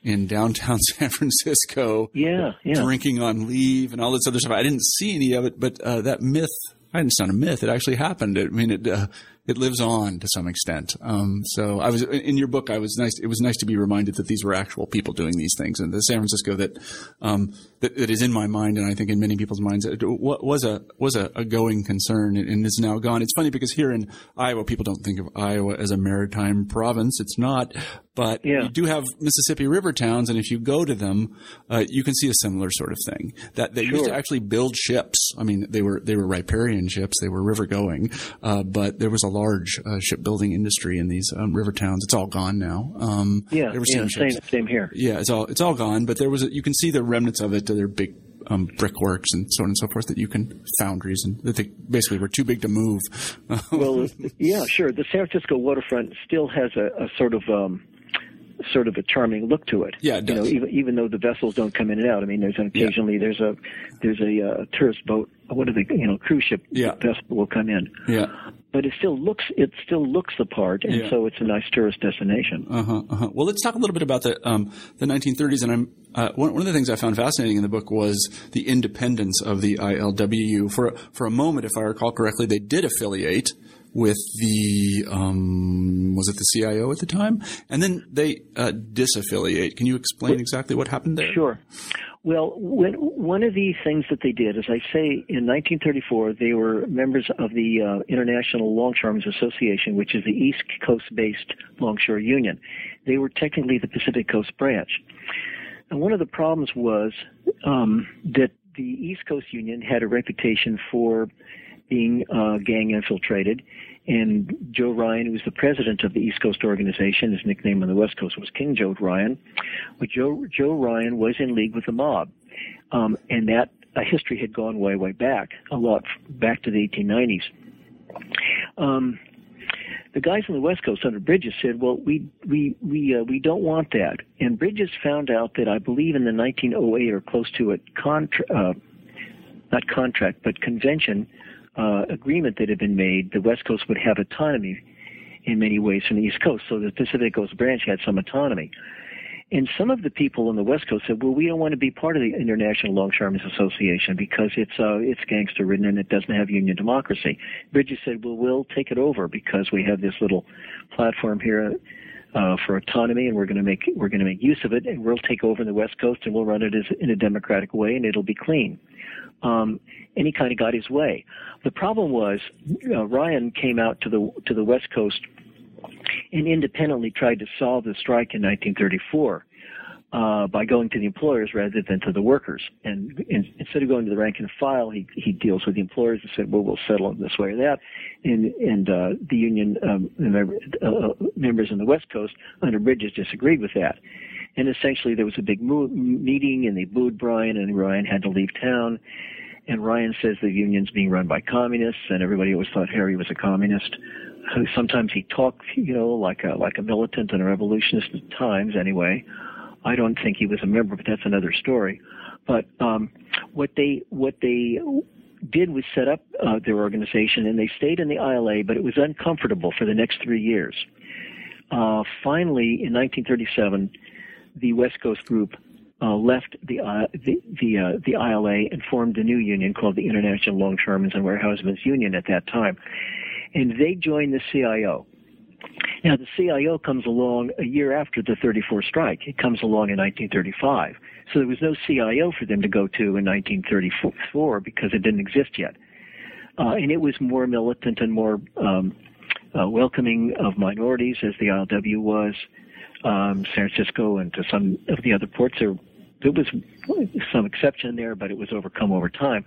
in downtown San Francisco. Yeah, yeah. Drinking on leave and all this other stuff. I didn't see any of it, but uh, that myth, I didn't sound a myth. It actually happened. I mean, it, uh, it lives on to some extent. Um, so I was in your book. I was nice. It was nice to be reminded that these were actual people doing these things, and the San Francisco that um, that, that is in my mind, and I think in many people's minds, it was a was a, a going concern and is now gone. It's funny because here in Iowa, people don't think of Iowa as a maritime province. It's not, but yeah. you do have Mississippi River towns, and if you go to them, uh, you can see a similar sort of thing. That they sure. used to actually build ships. I mean, they were they were riparian ships. They were river going, uh, but there was a large uh, shipbuilding industry in these um, river towns. It's all gone now. Um, yeah, yeah same, same here. Yeah, it's all it's all gone. But there was a, you can see the remnants of it. They're big um, brickworks and so on and so forth that you can foundries and that they basically were too big to move. well, yeah, sure. The San Francisco waterfront still has a, a sort of um, sort of a charming look to it. Yeah, it you know, even even though the vessels don't come in and out. I mean, there's occasionally yeah. there's a there's a uh, tourist boat. What are they? You know, cruise ship yeah. vessel will come in. Yeah. But it still looks it still looks the part, and yeah. so it's a nice tourist destination. Uh-huh, uh-huh. Well, let's talk a little bit about the um, the 1930s. And I'm uh, one, one of the things I found fascinating in the book was the independence of the ILWU. For for a moment, if I recall correctly, they did affiliate with the um, was it the CIO at the time, and then they uh, disaffiliate. Can you explain exactly what happened there? Sure. Well, when, one of the things that they did, as I say, in 1934, they were members of the uh, International Longshoremen's Association, which is the East Coast-based longshore union. They were technically the Pacific Coast branch. And one of the problems was um, that the East Coast Union had a reputation for being uh, gang infiltrated. And Joe Ryan, who was the president of the East Coast organization, his nickname on the West Coast was King Joe Ryan. But Joe Joe Ryan was in league with the mob, um, and that uh, history had gone way way back, a lot back to the 1890s. Um, the guys on the West Coast under Bridges said, "Well, we we we uh, we don't want that." And Bridges found out that I believe in the 1908 or close to it, contra- uh, not contract, but convention uh, agreement that had been made, the West Coast would have autonomy in many ways from the East Coast. So the Pacific Coast branch had some autonomy. And some of the people on the West Coast said, "Well, we don't want to be part of the International Longshoremen's Association because it's uh, it's gangster ridden and it doesn't have union democracy." Bridges said, "Well, we'll take it over because we have this little platform here uh, for autonomy, and we're going to make we're going to make use of it, and we'll take over the West Coast and we'll run it as, in a democratic way, and it'll be clean." Um, and he kind of got his way. The problem was uh, Ryan came out to the to the West Coast and independently tried to solve the strike in 1934 uh, by going to the employers rather than to the workers. And in, instead of going to the rank and file, he, he deals with the employers and said, well, we'll settle it this way or that. And, and uh, the union um, member, uh, members in the West Coast under Bridges disagreed with that. And essentially, there was a big mo- meeting, and they booed Ryan, and Ryan had to leave town. And Ryan says the union's being run by communists, and everybody always thought Harry was a communist sometimes he talked, you know, like a like a militant and a revolutionist at times. Anyway, I don't think he was a member, but that's another story. But um, what they what they did was set up uh, their organization, and they stayed in the ILA, but it was uncomfortable for the next three years. Uh, finally, in 1937, the West Coast group uh, left the uh, the the, uh, the ILA and formed a new union called the International Longshoremen's and Warehousemen's Union at that time and they joined the CIO. Now, the CIO comes along a year after the 34 strike. It comes along in 1935. So there was no CIO for them to go to in 1934 because it didn't exist yet. Uh, and it was more militant and more um, uh, welcoming of minorities, as the ILW was. Um, San Francisco and to some of the other ports, there, there was some exception there, but it was overcome over time.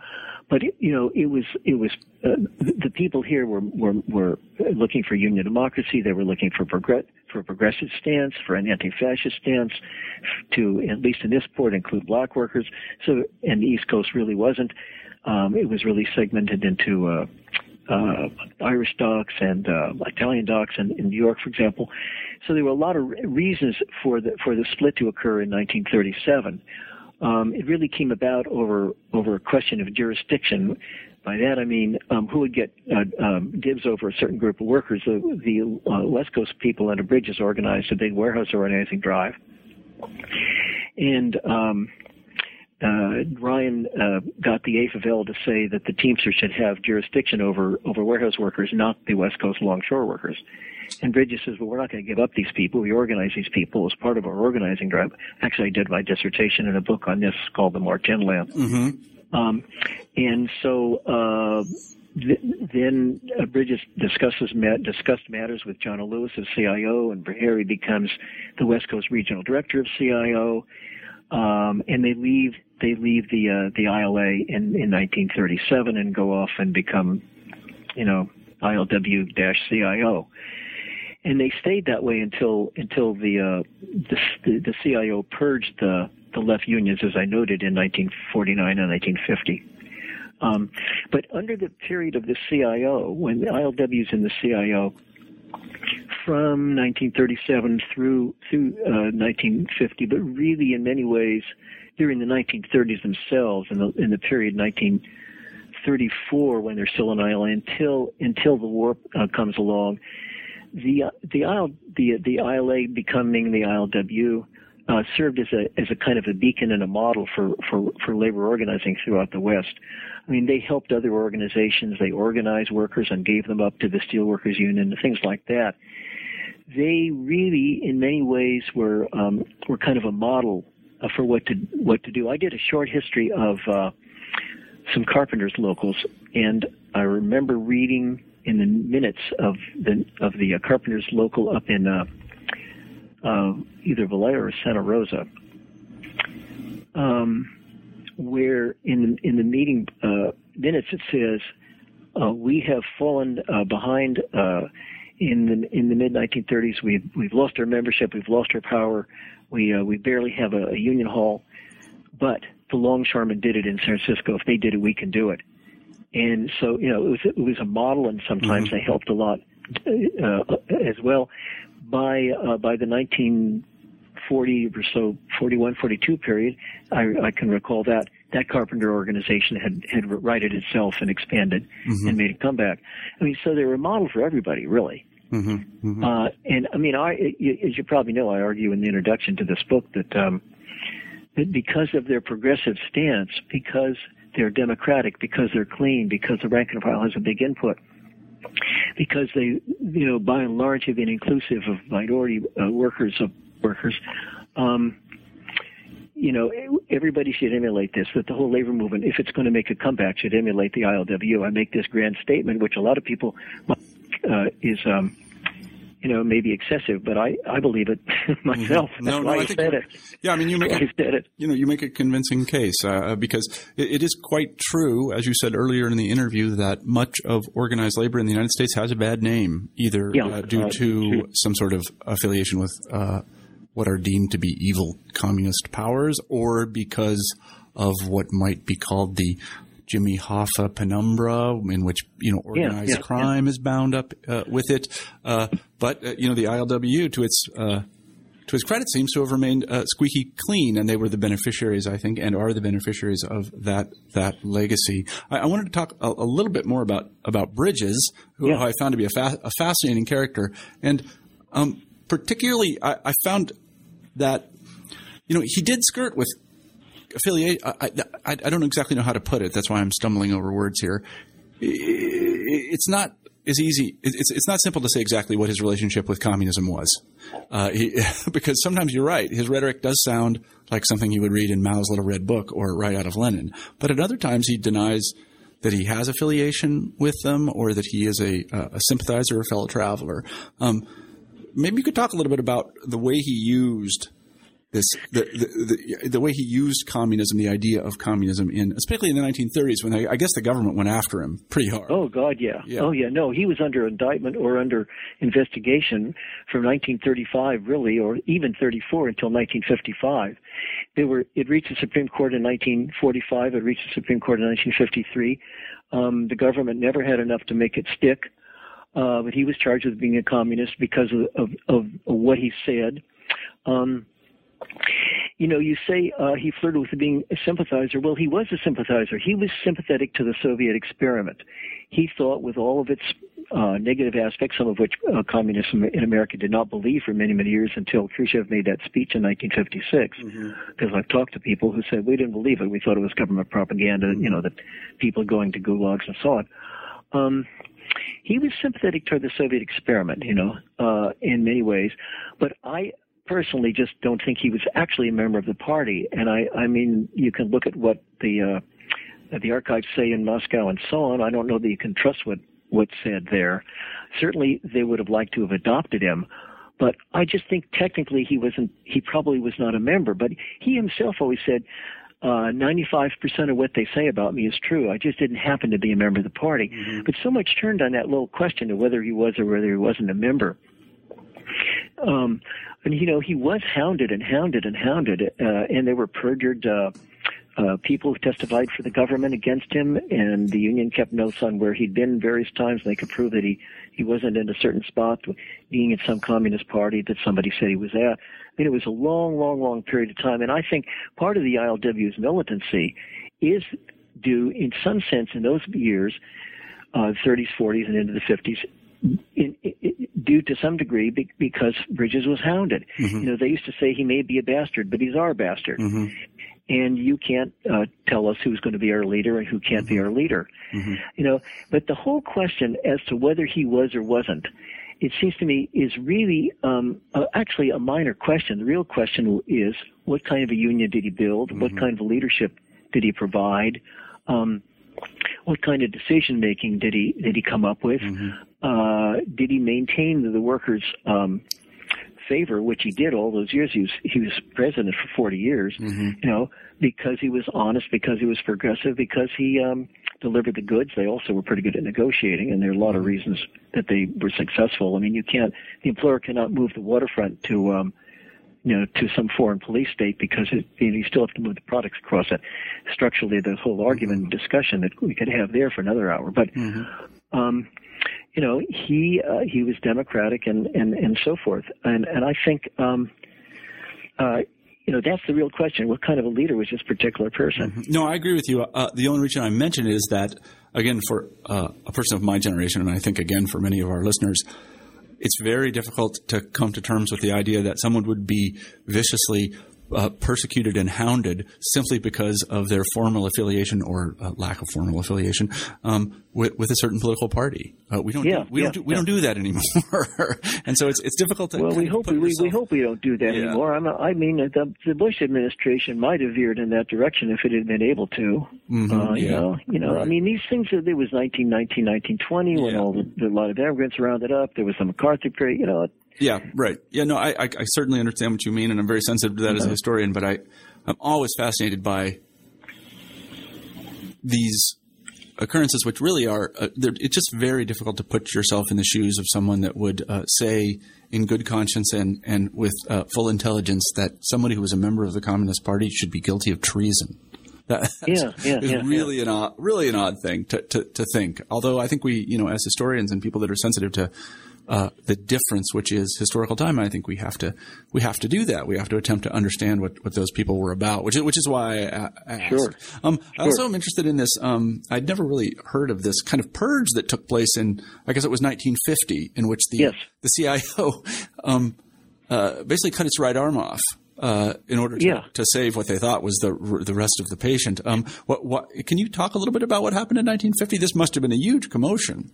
But it, you know, it was it was uh, the people here were, were were looking for union democracy. They were looking for progress for a progressive stance, for an anti-fascist stance, to at least in this port include black workers. So, and the East Coast really wasn't. Um, it was really segmented into uh, uh, Irish docks and uh, Italian docks in, in New York, for example. So there were a lot of reasons for the for the split to occur in 1937 um, it really came about over over a question of jurisdiction. By that I mean um, who would get uh, um, dibs over a certain group of workers. The, the uh, West Coast people under Bridges organized a big warehouse organizing drive, and um, uh, Ryan uh, got the AFL to say that the Teamsters should have jurisdiction over over warehouse workers, not the West Coast longshore workers. And Bridges says, well, we're not going to give up these people. We organize these people as part of our organizing drive. Actually, I did my dissertation in a book on this called The March Inland. Mm-hmm. Um, and so uh, th- then uh, Bridges discusses ma- discussed matters with John Lewis as CIO, and Harry becomes the West Coast Regional Director of CIO. Um, and they leave they leave the uh, the ILA in, in 1937 and go off and become, you know, ILW-CIO and they stayed that way until until the uh, the, the CIO purged the the left unions, as I noted in 1949 and 1950. Um, but under the period of the CIO, when the ILW's in the CIO, from 1937 through through uh, 1950, but really in many ways during the 1930s themselves, in the in the period 1934 when they're still in ILA until until the war uh, comes along, the the IL, the the ILA becoming the ILW uh, served as a as a kind of a beacon and a model for for for labor organizing throughout the West. I mean, they helped other organizations. They organized workers and gave them up to the Steelworkers Union and things like that. They really, in many ways, were um, were kind of a model uh, for what to what to do. I did a short history of uh, some carpenters locals, and I remember reading in the minutes of the of the uh, Carpenters local up in uh, uh, either Vallejo or Santa Rosa, um, where in in the meeting uh, minutes it says uh, we have fallen uh, behind in the in the mid 1930s. We've we've lost our membership. We've lost our power. We we barely have a, a union hall, but the longshoremen did it in San Francisco. If they did it, we can do it. And so, you know, it was it was a model, and sometimes mm-hmm. they helped a lot uh, as well. By uh, by the 1940 or so, 41, 42 period, I, I can recall that that carpenter organization had had righted itself and expanded mm-hmm. and made a comeback. I mean, so they were a model for everybody, really. Mm-hmm. Mm-hmm. Uh, and I mean, I, as you probably know, I argue in the introduction to this book that um, that because of their progressive stance, because they're democratic, because they're clean, because the rank and file has a big input, because they, you know, by and large have been inclusive of minority uh, workers of workers. Um, you know, everybody should emulate this, that the whole labor movement, if it's going to make a comeback, should emulate the ILWU. I make this grand statement, which a lot of people uh, is, um, you know, maybe excessive, but I, I believe it myself. Mm-hmm. No, no, I, I said it. Yeah, I mean, you make said it. You know, you make a convincing case uh, because it, it is quite true, as you said earlier in the interview, that much of organized labor in the United States has a bad name, either yeah, uh, due uh, to true. some sort of affiliation with uh, what are deemed to be evil communist powers or because of what might be called the Jimmy Hoffa penumbra, in which you know organized yeah, yeah, crime yeah. is bound up uh, with it. Uh, but uh, you know the ILWU, to its uh, to its credit, seems to have remained uh, squeaky clean, and they were the beneficiaries, I think, and are the beneficiaries of that that legacy. I, I wanted to talk a, a, little bit more about about Bridges, who I found to be a, fa- a fascinating character, and um, particularly I, I found that you know he did skirt with affiliate. I, I, I, don't exactly know how to put it. That's why I'm stumbling over words here. It's not as easy. It's it's not simple to say exactly what his relationship with communism was, uh, he, because sometimes you're right. His rhetoric does sound like something you would read in Mao's Little Red Book or right out of Lenin. But at other times, he denies that he has affiliation with them or that he is a, a sympathizer or fellow traveler. Um, maybe you could talk a little bit about the way he used this the, the, the, the, way he used communism, the idea of communism in, especially in the 1930s, when I, I, guess the government went after him pretty hard. Oh God, yeah. yeah. Oh yeah. No, he was under indictment or under investigation from 1935, really, or even 34 until 1955. They were. It reached the Supreme Court in 1945. It reached the Supreme Court in 1953. Um, the government never had enough to make it stick. Uh, but he was charged with being a communist because of, of, of what he said. Um, you know, you say uh, he flirted with being a sympathizer. Well, he was a sympathizer. He was sympathetic to the Soviet experiment. He thought, with all of its uh, negative aspects, some of which uh, communism in America did not believe for many, many years until Khrushchev made that speech in 1956. Mm-hmm. Because I've talked to people who said we didn't believe it. We thought it was government propaganda. Mm-hmm. You know that people going to gulags and so on. Um, he was sympathetic toward the Soviet experiment, you know, uh, in many ways. But I personally just don't think he was actually a member of the party. And I, I mean, you can look at what the uh, the archives say in Moscow and so on. I don't know that you can trust what what's said there. Certainly, they would have liked to have adopted him. But I just think technically he wasn't, he probably was not a member. But he himself always said, uh, 95% of what they say about me is true. I just didn't happen to be a member of the party. Mm-hmm. But so much turned on that little question of whether he was or whether he wasn't a member. Um, and you know, he was hounded and hounded and hounded, uh, and there were perjured, uh, uh, people who testified for the government against him, and the union kept notes on where he'd been various times. And they could prove that he he wasn't in a certain spot, being at some communist party that somebody said he was at. I mean, it was a long, long, long period of time. And I think part of the ILW's militancy is due, in some sense, in those years, uh, 30s, 40s, and into the 50s, in, in, due to some degree be, because Bridges was hounded. Mm-hmm. You know, they used to say he may be a bastard, but he's our bastard. Mm-hmm. And you can't uh, tell us who's going to be our leader and who can't mm-hmm. be our leader. Mm-hmm. You know, but the whole question as to whether he was or wasn't it seems to me is really um, uh, actually a minor question. The real question is what kind of a union did he build? Mm-hmm. What kind of leadership did he provide? Um, what kind of decision making did he did he come up with? Mm-hmm. Uh, did he maintain the, the workers' um, favor, which he did all those years? He was he was president for forty years. Mm-hmm. You know, because he was honest, because he was progressive, because he um, delivered the goods. They also were pretty good at negotiating, and there are a lot of reasons that they were successful. I mean, you can't, the employer cannot move the waterfront to, um, you know, to some foreign police state because it, you, know, you still have to move the products across it. Structurally, the whole argument and discussion that we could have there for another hour. But, mm-hmm. um, you know, he uh, he was democratic and and and so forth. And and I think. Um, uh, you know, that's the real question. What kind of a leader was this particular person? Mm-hmm. No, I agree with you. Uh, the only reason I mention is that, again, for uh, a person of my generation, and I think, again, for many of our listeners, it's very difficult to come to terms with the idea that someone would be viciously uh, persecuted and hounded simply because of their formal affiliation or uh, lack of formal affiliation um, with, with, a certain political party. Uh, we don't. Yeah, do, we yeah, don't. Do, we yeah. don't do that anymore, and so it's it's difficult to. Well, we hope we, yourself, we hope we don't do that yeah. anymore. I'm, I mean, the, the Bush administration might have veered in that direction if it had been able to. Mm-hmm, uh, you know, you know. Right. I mean, these things. There was 1919, 1920 when all the, the, a lot of immigrants rounded up. There was the McCarthy period. You know, Yeah, right. Yeah, no, I, I, I certainly understand what you mean, and I'm very sensitive to that as a historian. But I, I'm always fascinated by these occurrences, which really are. Uh, it's just very difficult to put yourself in the shoes of someone that would uh, say, in good conscience and and with uh, full intelligence, that somebody who was a member of the Communist Party should be guilty of treason. That Yeah, yeah, is yeah, really an odd, really an odd thing to, to, to think. Although I think we, you know, as historians and people that are sensitive to uh, the difference, which is historical time, I think we have to we have to do that. We have to attempt to understand what, what those people were about, which is which is why I, I asked. Sure. Um, I also am interested in this. Um, I'd never really heard of this kind of purge that took place in, I guess it was 1950, in which the Yes. the CIO um, uh, basically cut its right arm off. Uh, in order to, Yeah. to save what they thought was the the rest of the patient, um, what what can you talk a little bit about what happened in 1950? This must have been a huge commotion.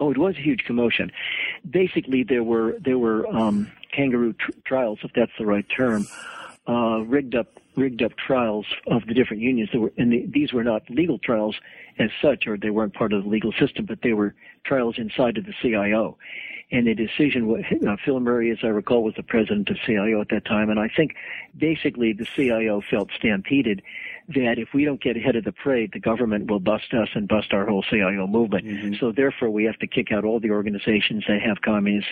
Oh, it was a huge commotion. Basically, there were there were um, kangaroo tr- trials, if that's the right term, uh, rigged up rigged up trials of the different unions. That were, and the, these were not legal trials as such, or they weren't part of the legal system, but they were trials inside of the CIO. And the decision, uh, Phil Murray, as I recall, was the president of CIO at that time, and I think basically the CIO felt stampeded that if we don't get ahead of the parade, the government will bust us and bust our whole CIO movement. So therefore, we have to kick out all the organizations that have communist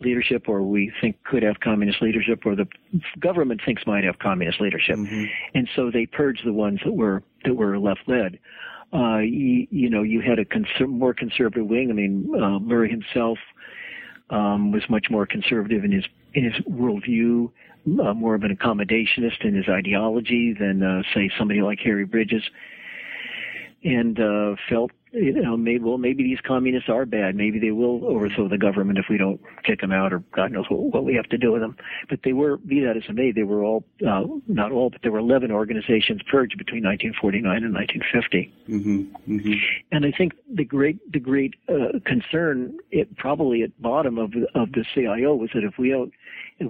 leadership, or we think could have communist leadership, or the government thinks might have communist leadership. And so they purged the ones that were that were left led. Uh, you, you know, you had a conser- more conservative wing. I mean, uh, Murray himself um, was much more conservative in his in his worldview, uh, more of an accommodationist in his ideology than, uh, say, somebody like Harry Bridges, and uh, felt you know maybe well maybe these communists are bad. Maybe they will overthrow the government if we don't kick them out, or God knows what, what we have to do with them. But they were, be that as it may, they were all uh, not all, but there were 11 organizations purged between 1949 and 1950. Mm-hmm. Mm-hmm. And I think the great the great uh, concern, it probably at bottom of the, of the CIO was that if we don't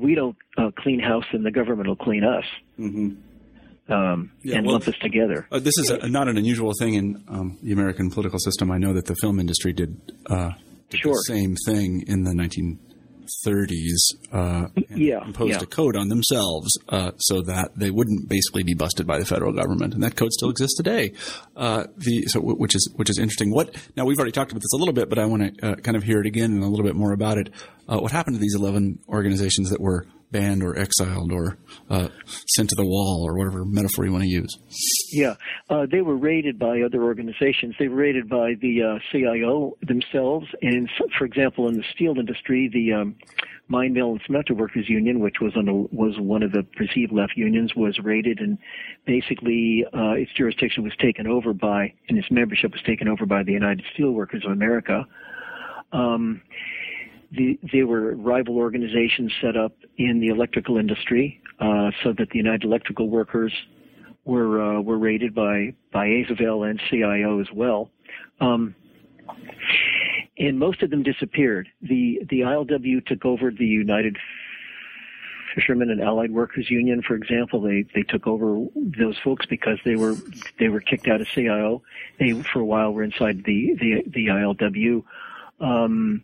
we don't uh, clean house, and the government will clean us Mm-hmm. um, Yeah, and well- lump us together. Uh, this is a, not an unusual thing in um, the American political system. I know that the film industry did, uh, did Sure. the same thing in the 1930s uh, Yeah, imposed yeah. a code on themselves uh, so that they wouldn't basically be busted by the federal government, and that code still exists today. Uh, the so w- which is which is interesting. What now we've already talked about this a little bit, but I want to uh, kind of hear it again and a little bit more about it. Uh, what happened to these 11 organizations that were banned or exiled or uh, sent to the wall or whatever metaphor you want to use? Yeah, uh, they were raided by other organizations. They were raided by the uh, CIO themselves, and for example, in the steel industry, the um, Mine Mill and Smelter Workers Union, which was on the, was one of the perceived left unions, was raided, and basically uh, its jurisdiction was taken over by, and its membership was taken over by the United Steelworkers of America. Um, the, they were rival organizations set up in the electrical industry, uh, so that the United Electrical Workers were uh, were raided by by AFL and CIO as well. Um, and most of them disappeared. The the ILW took over the United Fishermen and Allied Workers Union, for example. They they took over those folks because they were they were kicked out of CIO. They for a while were inside the the the ILW. Um,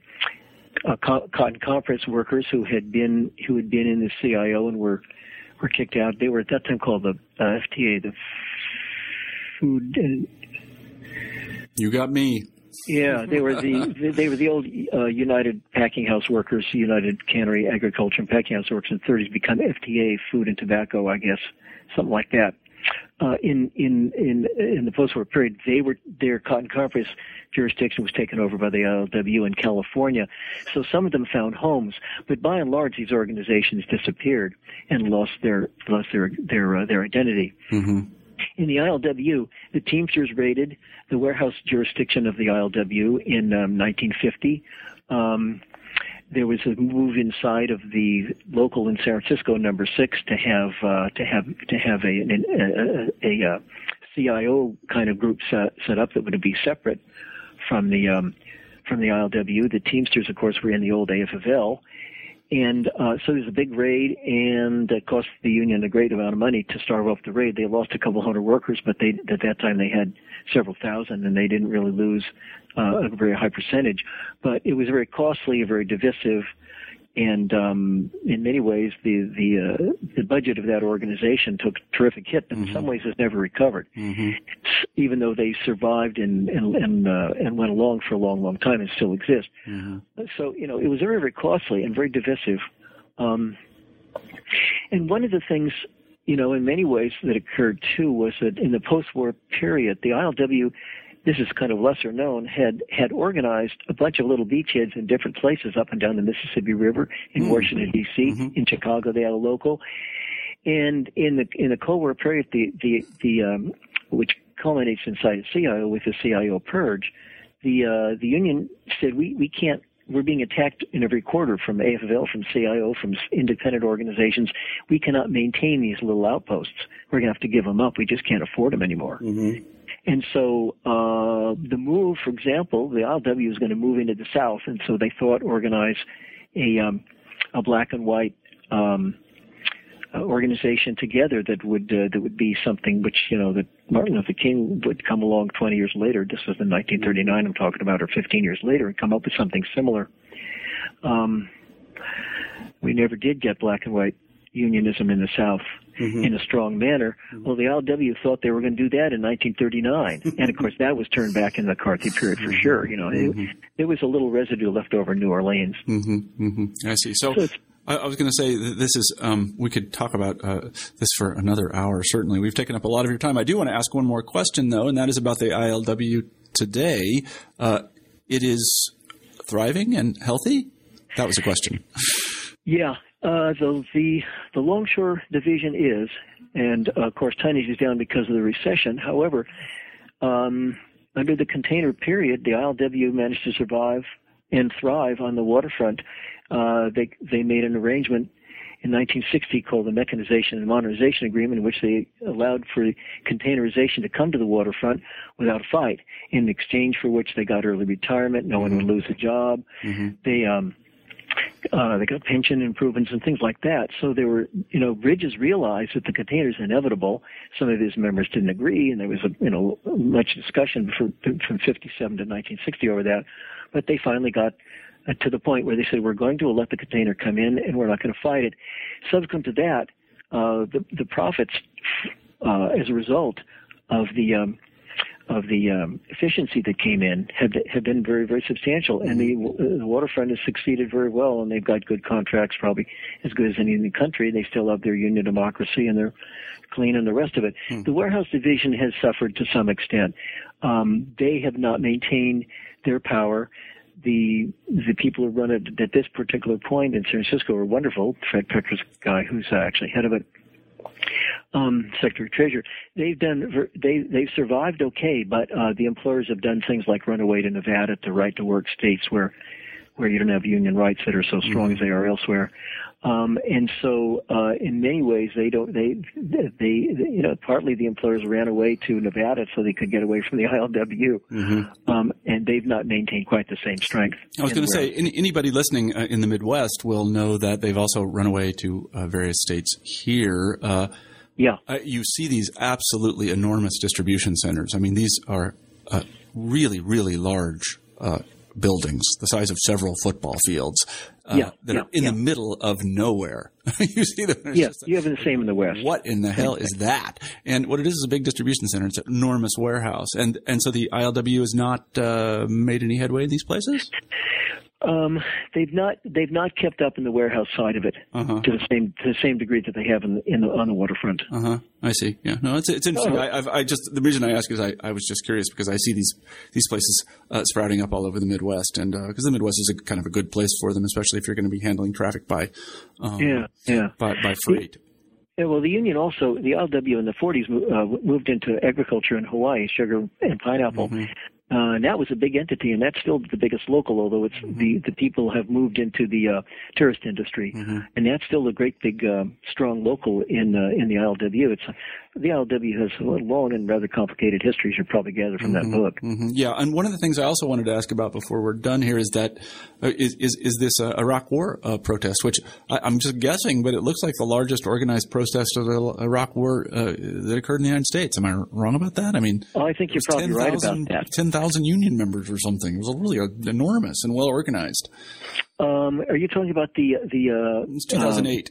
uh, co- cotton compress workers who had been who had been in the CIO and were were kicked out. They were at that time called the uh, FTA, the Food. And, You got me. yeah, they were the they were the old uh, United Packing House Workers, United Cannery Agriculture and Packing House Workers in the 30s, become FTA, Food and Tobacco, I guess, something like that. Uh, in in in in the post-war period, they were their cotton compress jurisdiction was taken over by the ILWU in California. So some of them found homes, but by and large, these organizations disappeared and lost their lost their their uh, their identity. Mm-hmm. In the ILWU, the Teamsters raided the warehouse jurisdiction of the ILWU in um, 1950. Um, there was a move inside of the local in San Francisco, number six, to have uh, to have to have a a, a, a, CIO kind of group set, set up that would be separate from the um, from the ILWU. The Teamsters, of course, were in the old AFL, and uh, so there's a big raid, and it cost the union a great amount of money to starve off the raid. They lost a couple hundred workers, but they at that time they had several thousand, and they didn't really lose uh, a very high percentage. But it was very costly, very divisive, and um, in many ways, the the uh, the budget of that organization took a terrific hit. And mm-hmm. In some ways, has never recovered, mm-hmm. even though they survived and and and, uh, and went along for a long, long time and still exist. Mm-hmm. So you know, it was very, very costly and very divisive. Um, and one of the things, you know, in many ways that occurred too was that in the post-war period, the ILWU this is kind of lesser known, had had organized a bunch of little beachheads in different places up and down the Mississippi River in mm-hmm. Washington D.C. Mm-hmm. In Chicago, they had a local, and in the in the Cold War period, the the the um, which culminates inside CIO with the CIO purge, the uh, the union said we we can't we're being attacked in every quarter from AFL, from CIO, from independent organizations. We cannot maintain these little outposts. We're going to have to give them up. We just can't afford them anymore. Mm-hmm. And so uh, the move, for example, the ILWU is going to move into the South, and so they thought organize a um, a black and white um, organization together that would uh, that would be something which you know that Martin Luther King would come along 20 years later. This was in 1939. I'm talking about, or 15 years later, and come up with something similar. Um, we never did get black and white unionism in the South mm-hmm. in a strong manner. Mm-hmm. Well, the ILWU thought they were going to do that in 1939, and of course that was turned back in the McCarthy period for sure. You know, mm-hmm. it, there was a little residue left over in New Orleans. Mm-hmm. Mm-hmm. I see. So. so I was going to say this is um, we could talk about uh, this for another hour. Certainly, we've taken up a lot of your time. I do want to ask one more question though, and that is about the ILWU today. Uh, it is thriving and healthy. That was a question. Yeah, uh, the, the the longshore division is, and uh, of course tonnage is down because of the recession. However, um, under the container period, the ILWU managed to survive and thrive on the waterfront. Uh, they they made an arrangement in 1960 called the Mechanization and Modernization Agreement, in which they allowed for containerization to come to the waterfront without a fight, in exchange for which they got early retirement. No mm-hmm. one would lose a job. Mm-hmm. They um, uh, they got pension improvements and things like that. So there were, you know, Bridges realized that the container is inevitable. Some of his members didn't agree, and there was, a, you know, much discussion for, from 57 to 1960 over that. But they finally got uh, to the point where they said, we're going to let the container come in, and we're not going to fight it. Subsequent to that, uh, the, the profits uh, as a result of the um, of the um, efficiency that came in have have been very very substantial, and the, the waterfront has succeeded very well, and they've got good contracts, probably as good as any in the country. They still have their union democracy, and they're clean, and the rest of it. Hmm. The warehouse division has suffered to some extent. Um, they have not maintained their power the the people who run it at this particular point in San Francisco are wonderful. Fred Pecker's guy, who's actually head of it, um, Secretary Treasurer, they've done they they've survived okay, but uh, the employers have done things like run away to Nevada to right to work states where where you don't have union rights that are so strong mm-hmm. as they are elsewhere. Um, and so, uh, in many ways, they don't, they, they, you know, partly the employers ran away to Nevada so they could get away from the ILWU. Mm-hmm. Um, and they've not maintained quite the same strength. I was going to say, any, anybody listening uh, in the Midwest will know that they've also run away to uh, various states here. Uh, yeah. Uh, you see these absolutely enormous distribution centers. I mean, these are uh, really, really large buildings, the size of several football fields, uh, yeah, that yeah, are in yeah. the middle of nowhere. you see them. Yes, you have the same in the West. What in the hell is that? And what it is is a big distribution center. It's an enormous warehouse, and and so the ILWU has not uh, made any headway in these places. Um, they've not they've not kept up in the warehouse side of it Uh-huh. to the same to the same degree that they have in the, in the on the waterfront. Uh huh. I see. Yeah. No, it's it's interesting. Oh. I, I've, I just the reason I ask is I, I was just curious because I see these these places uh, sprouting up all over the Midwest, and because the Midwest is a kind of a good place for them, especially if you're going to be handling traffic by um, Yeah, yeah. by, by freight. Yeah, well, the union also, the LW in the 40s uh, moved into agriculture in Hawaii, sugar and pineapple. Mm-hmm. Uh, and that was a big entity, and that's still the biggest local, although it's Mm-hmm. the the people have moved into the uh, tourist industry, Mm-hmm. and that's still a great big uh, strong local in uh, in the ILWU. It's the ILWU has a long and rather complicated history, as you probably gather from that book. hmm Yeah, and one of the things I also wanted to ask about before we're done here is that uh, is is, is this uh, Iraq War uh, protest, which I, I'm just guessing, but it looks like the largest organized protest of the Iraq War uh, that occurred in the United States. Am I wrong about that? I mean, Oh, I think you're probably right about that. 10,000 union members or something. It was really uh, enormous and well organized. Um, are you talking about the the uh, It was 2008.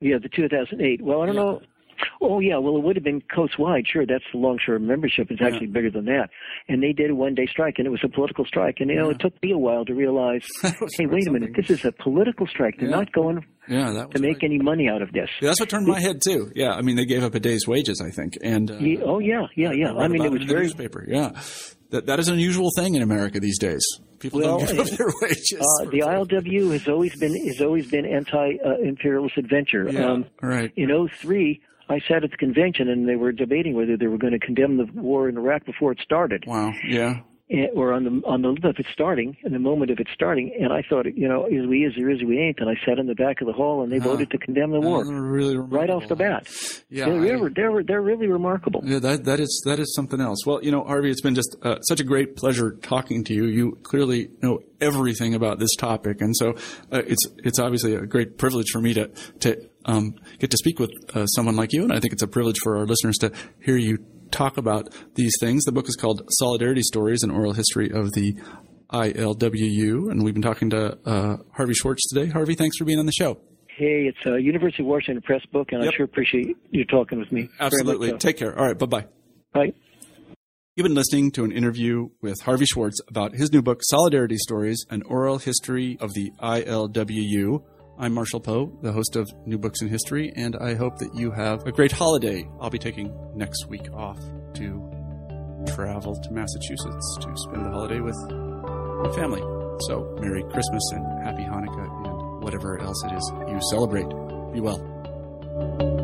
Yeah, the 2008. Well, I don't Yeah. know. Oh, yeah. Well, it would have been coast wide. Sure, that's the longshore membership. It's actually bigger than that. And they did a one day strike, and it was a political strike. And you know, it took me a while to realize, hey, wait a minute, this is a political strike. They're Yeah. not going yeah, to make right. any money out of this. Yeah, that's what turned my head too. Yeah, I mean they gave up a day's wages, I think, and uh, Ye- oh, yeah, yeah, yeah. read I mean, it was very. newspaper. Yeah, that that is an unusual thing in America these days. People Well, don't give up their wages. Uh, the ILWU has always been has always been anti-imperialist adventure. yeah, Um, right. in 03, I sat at the convention and they were debating whether they were going to condemn the war in Iraq before it started. Wow. Yeah. eh, or on the on the of it starting, in the moment of it starting, and I thought, you know, is we is or is we ain't, and I sat in the back of the hall, and they voted to condemn the war really right off the bat. Yeah, they're, I- they're, they're they're really remarkable. Yeah, that that is that is something else. Well, you know, Harvey, it's been just uh, such a great pleasure talking to you. You clearly know everything about this topic, and so uh, it's it's obviously a great privilege for me to to um, get to speak with uh, someone like you, and I think it's a privilege for our listeners to hear you talk about these things. The book is called Solidarity Stories: An Oral History of the ILWU, and we've been talking to uh, Harvey Schwartz today. Harvey, thanks for being on the show. Hey, it's a University of Washington Press book, and Yep. I sure appreciate you talking with me. Absolutely. so. Take care. All right. Bye bye. Bye. You've been listening to an interview with Harvey Schwartz about his new book, Solidarity Stories An Oral History of the ILWU. I'm Marshall Poe, the host of New Books in History, and I hope that you have a great holiday. I'll be taking next week off to travel to Massachusetts to spend the holiday with my family. So, Merry Christmas and Happy Hanukkah and whatever else it is you celebrate. Be well.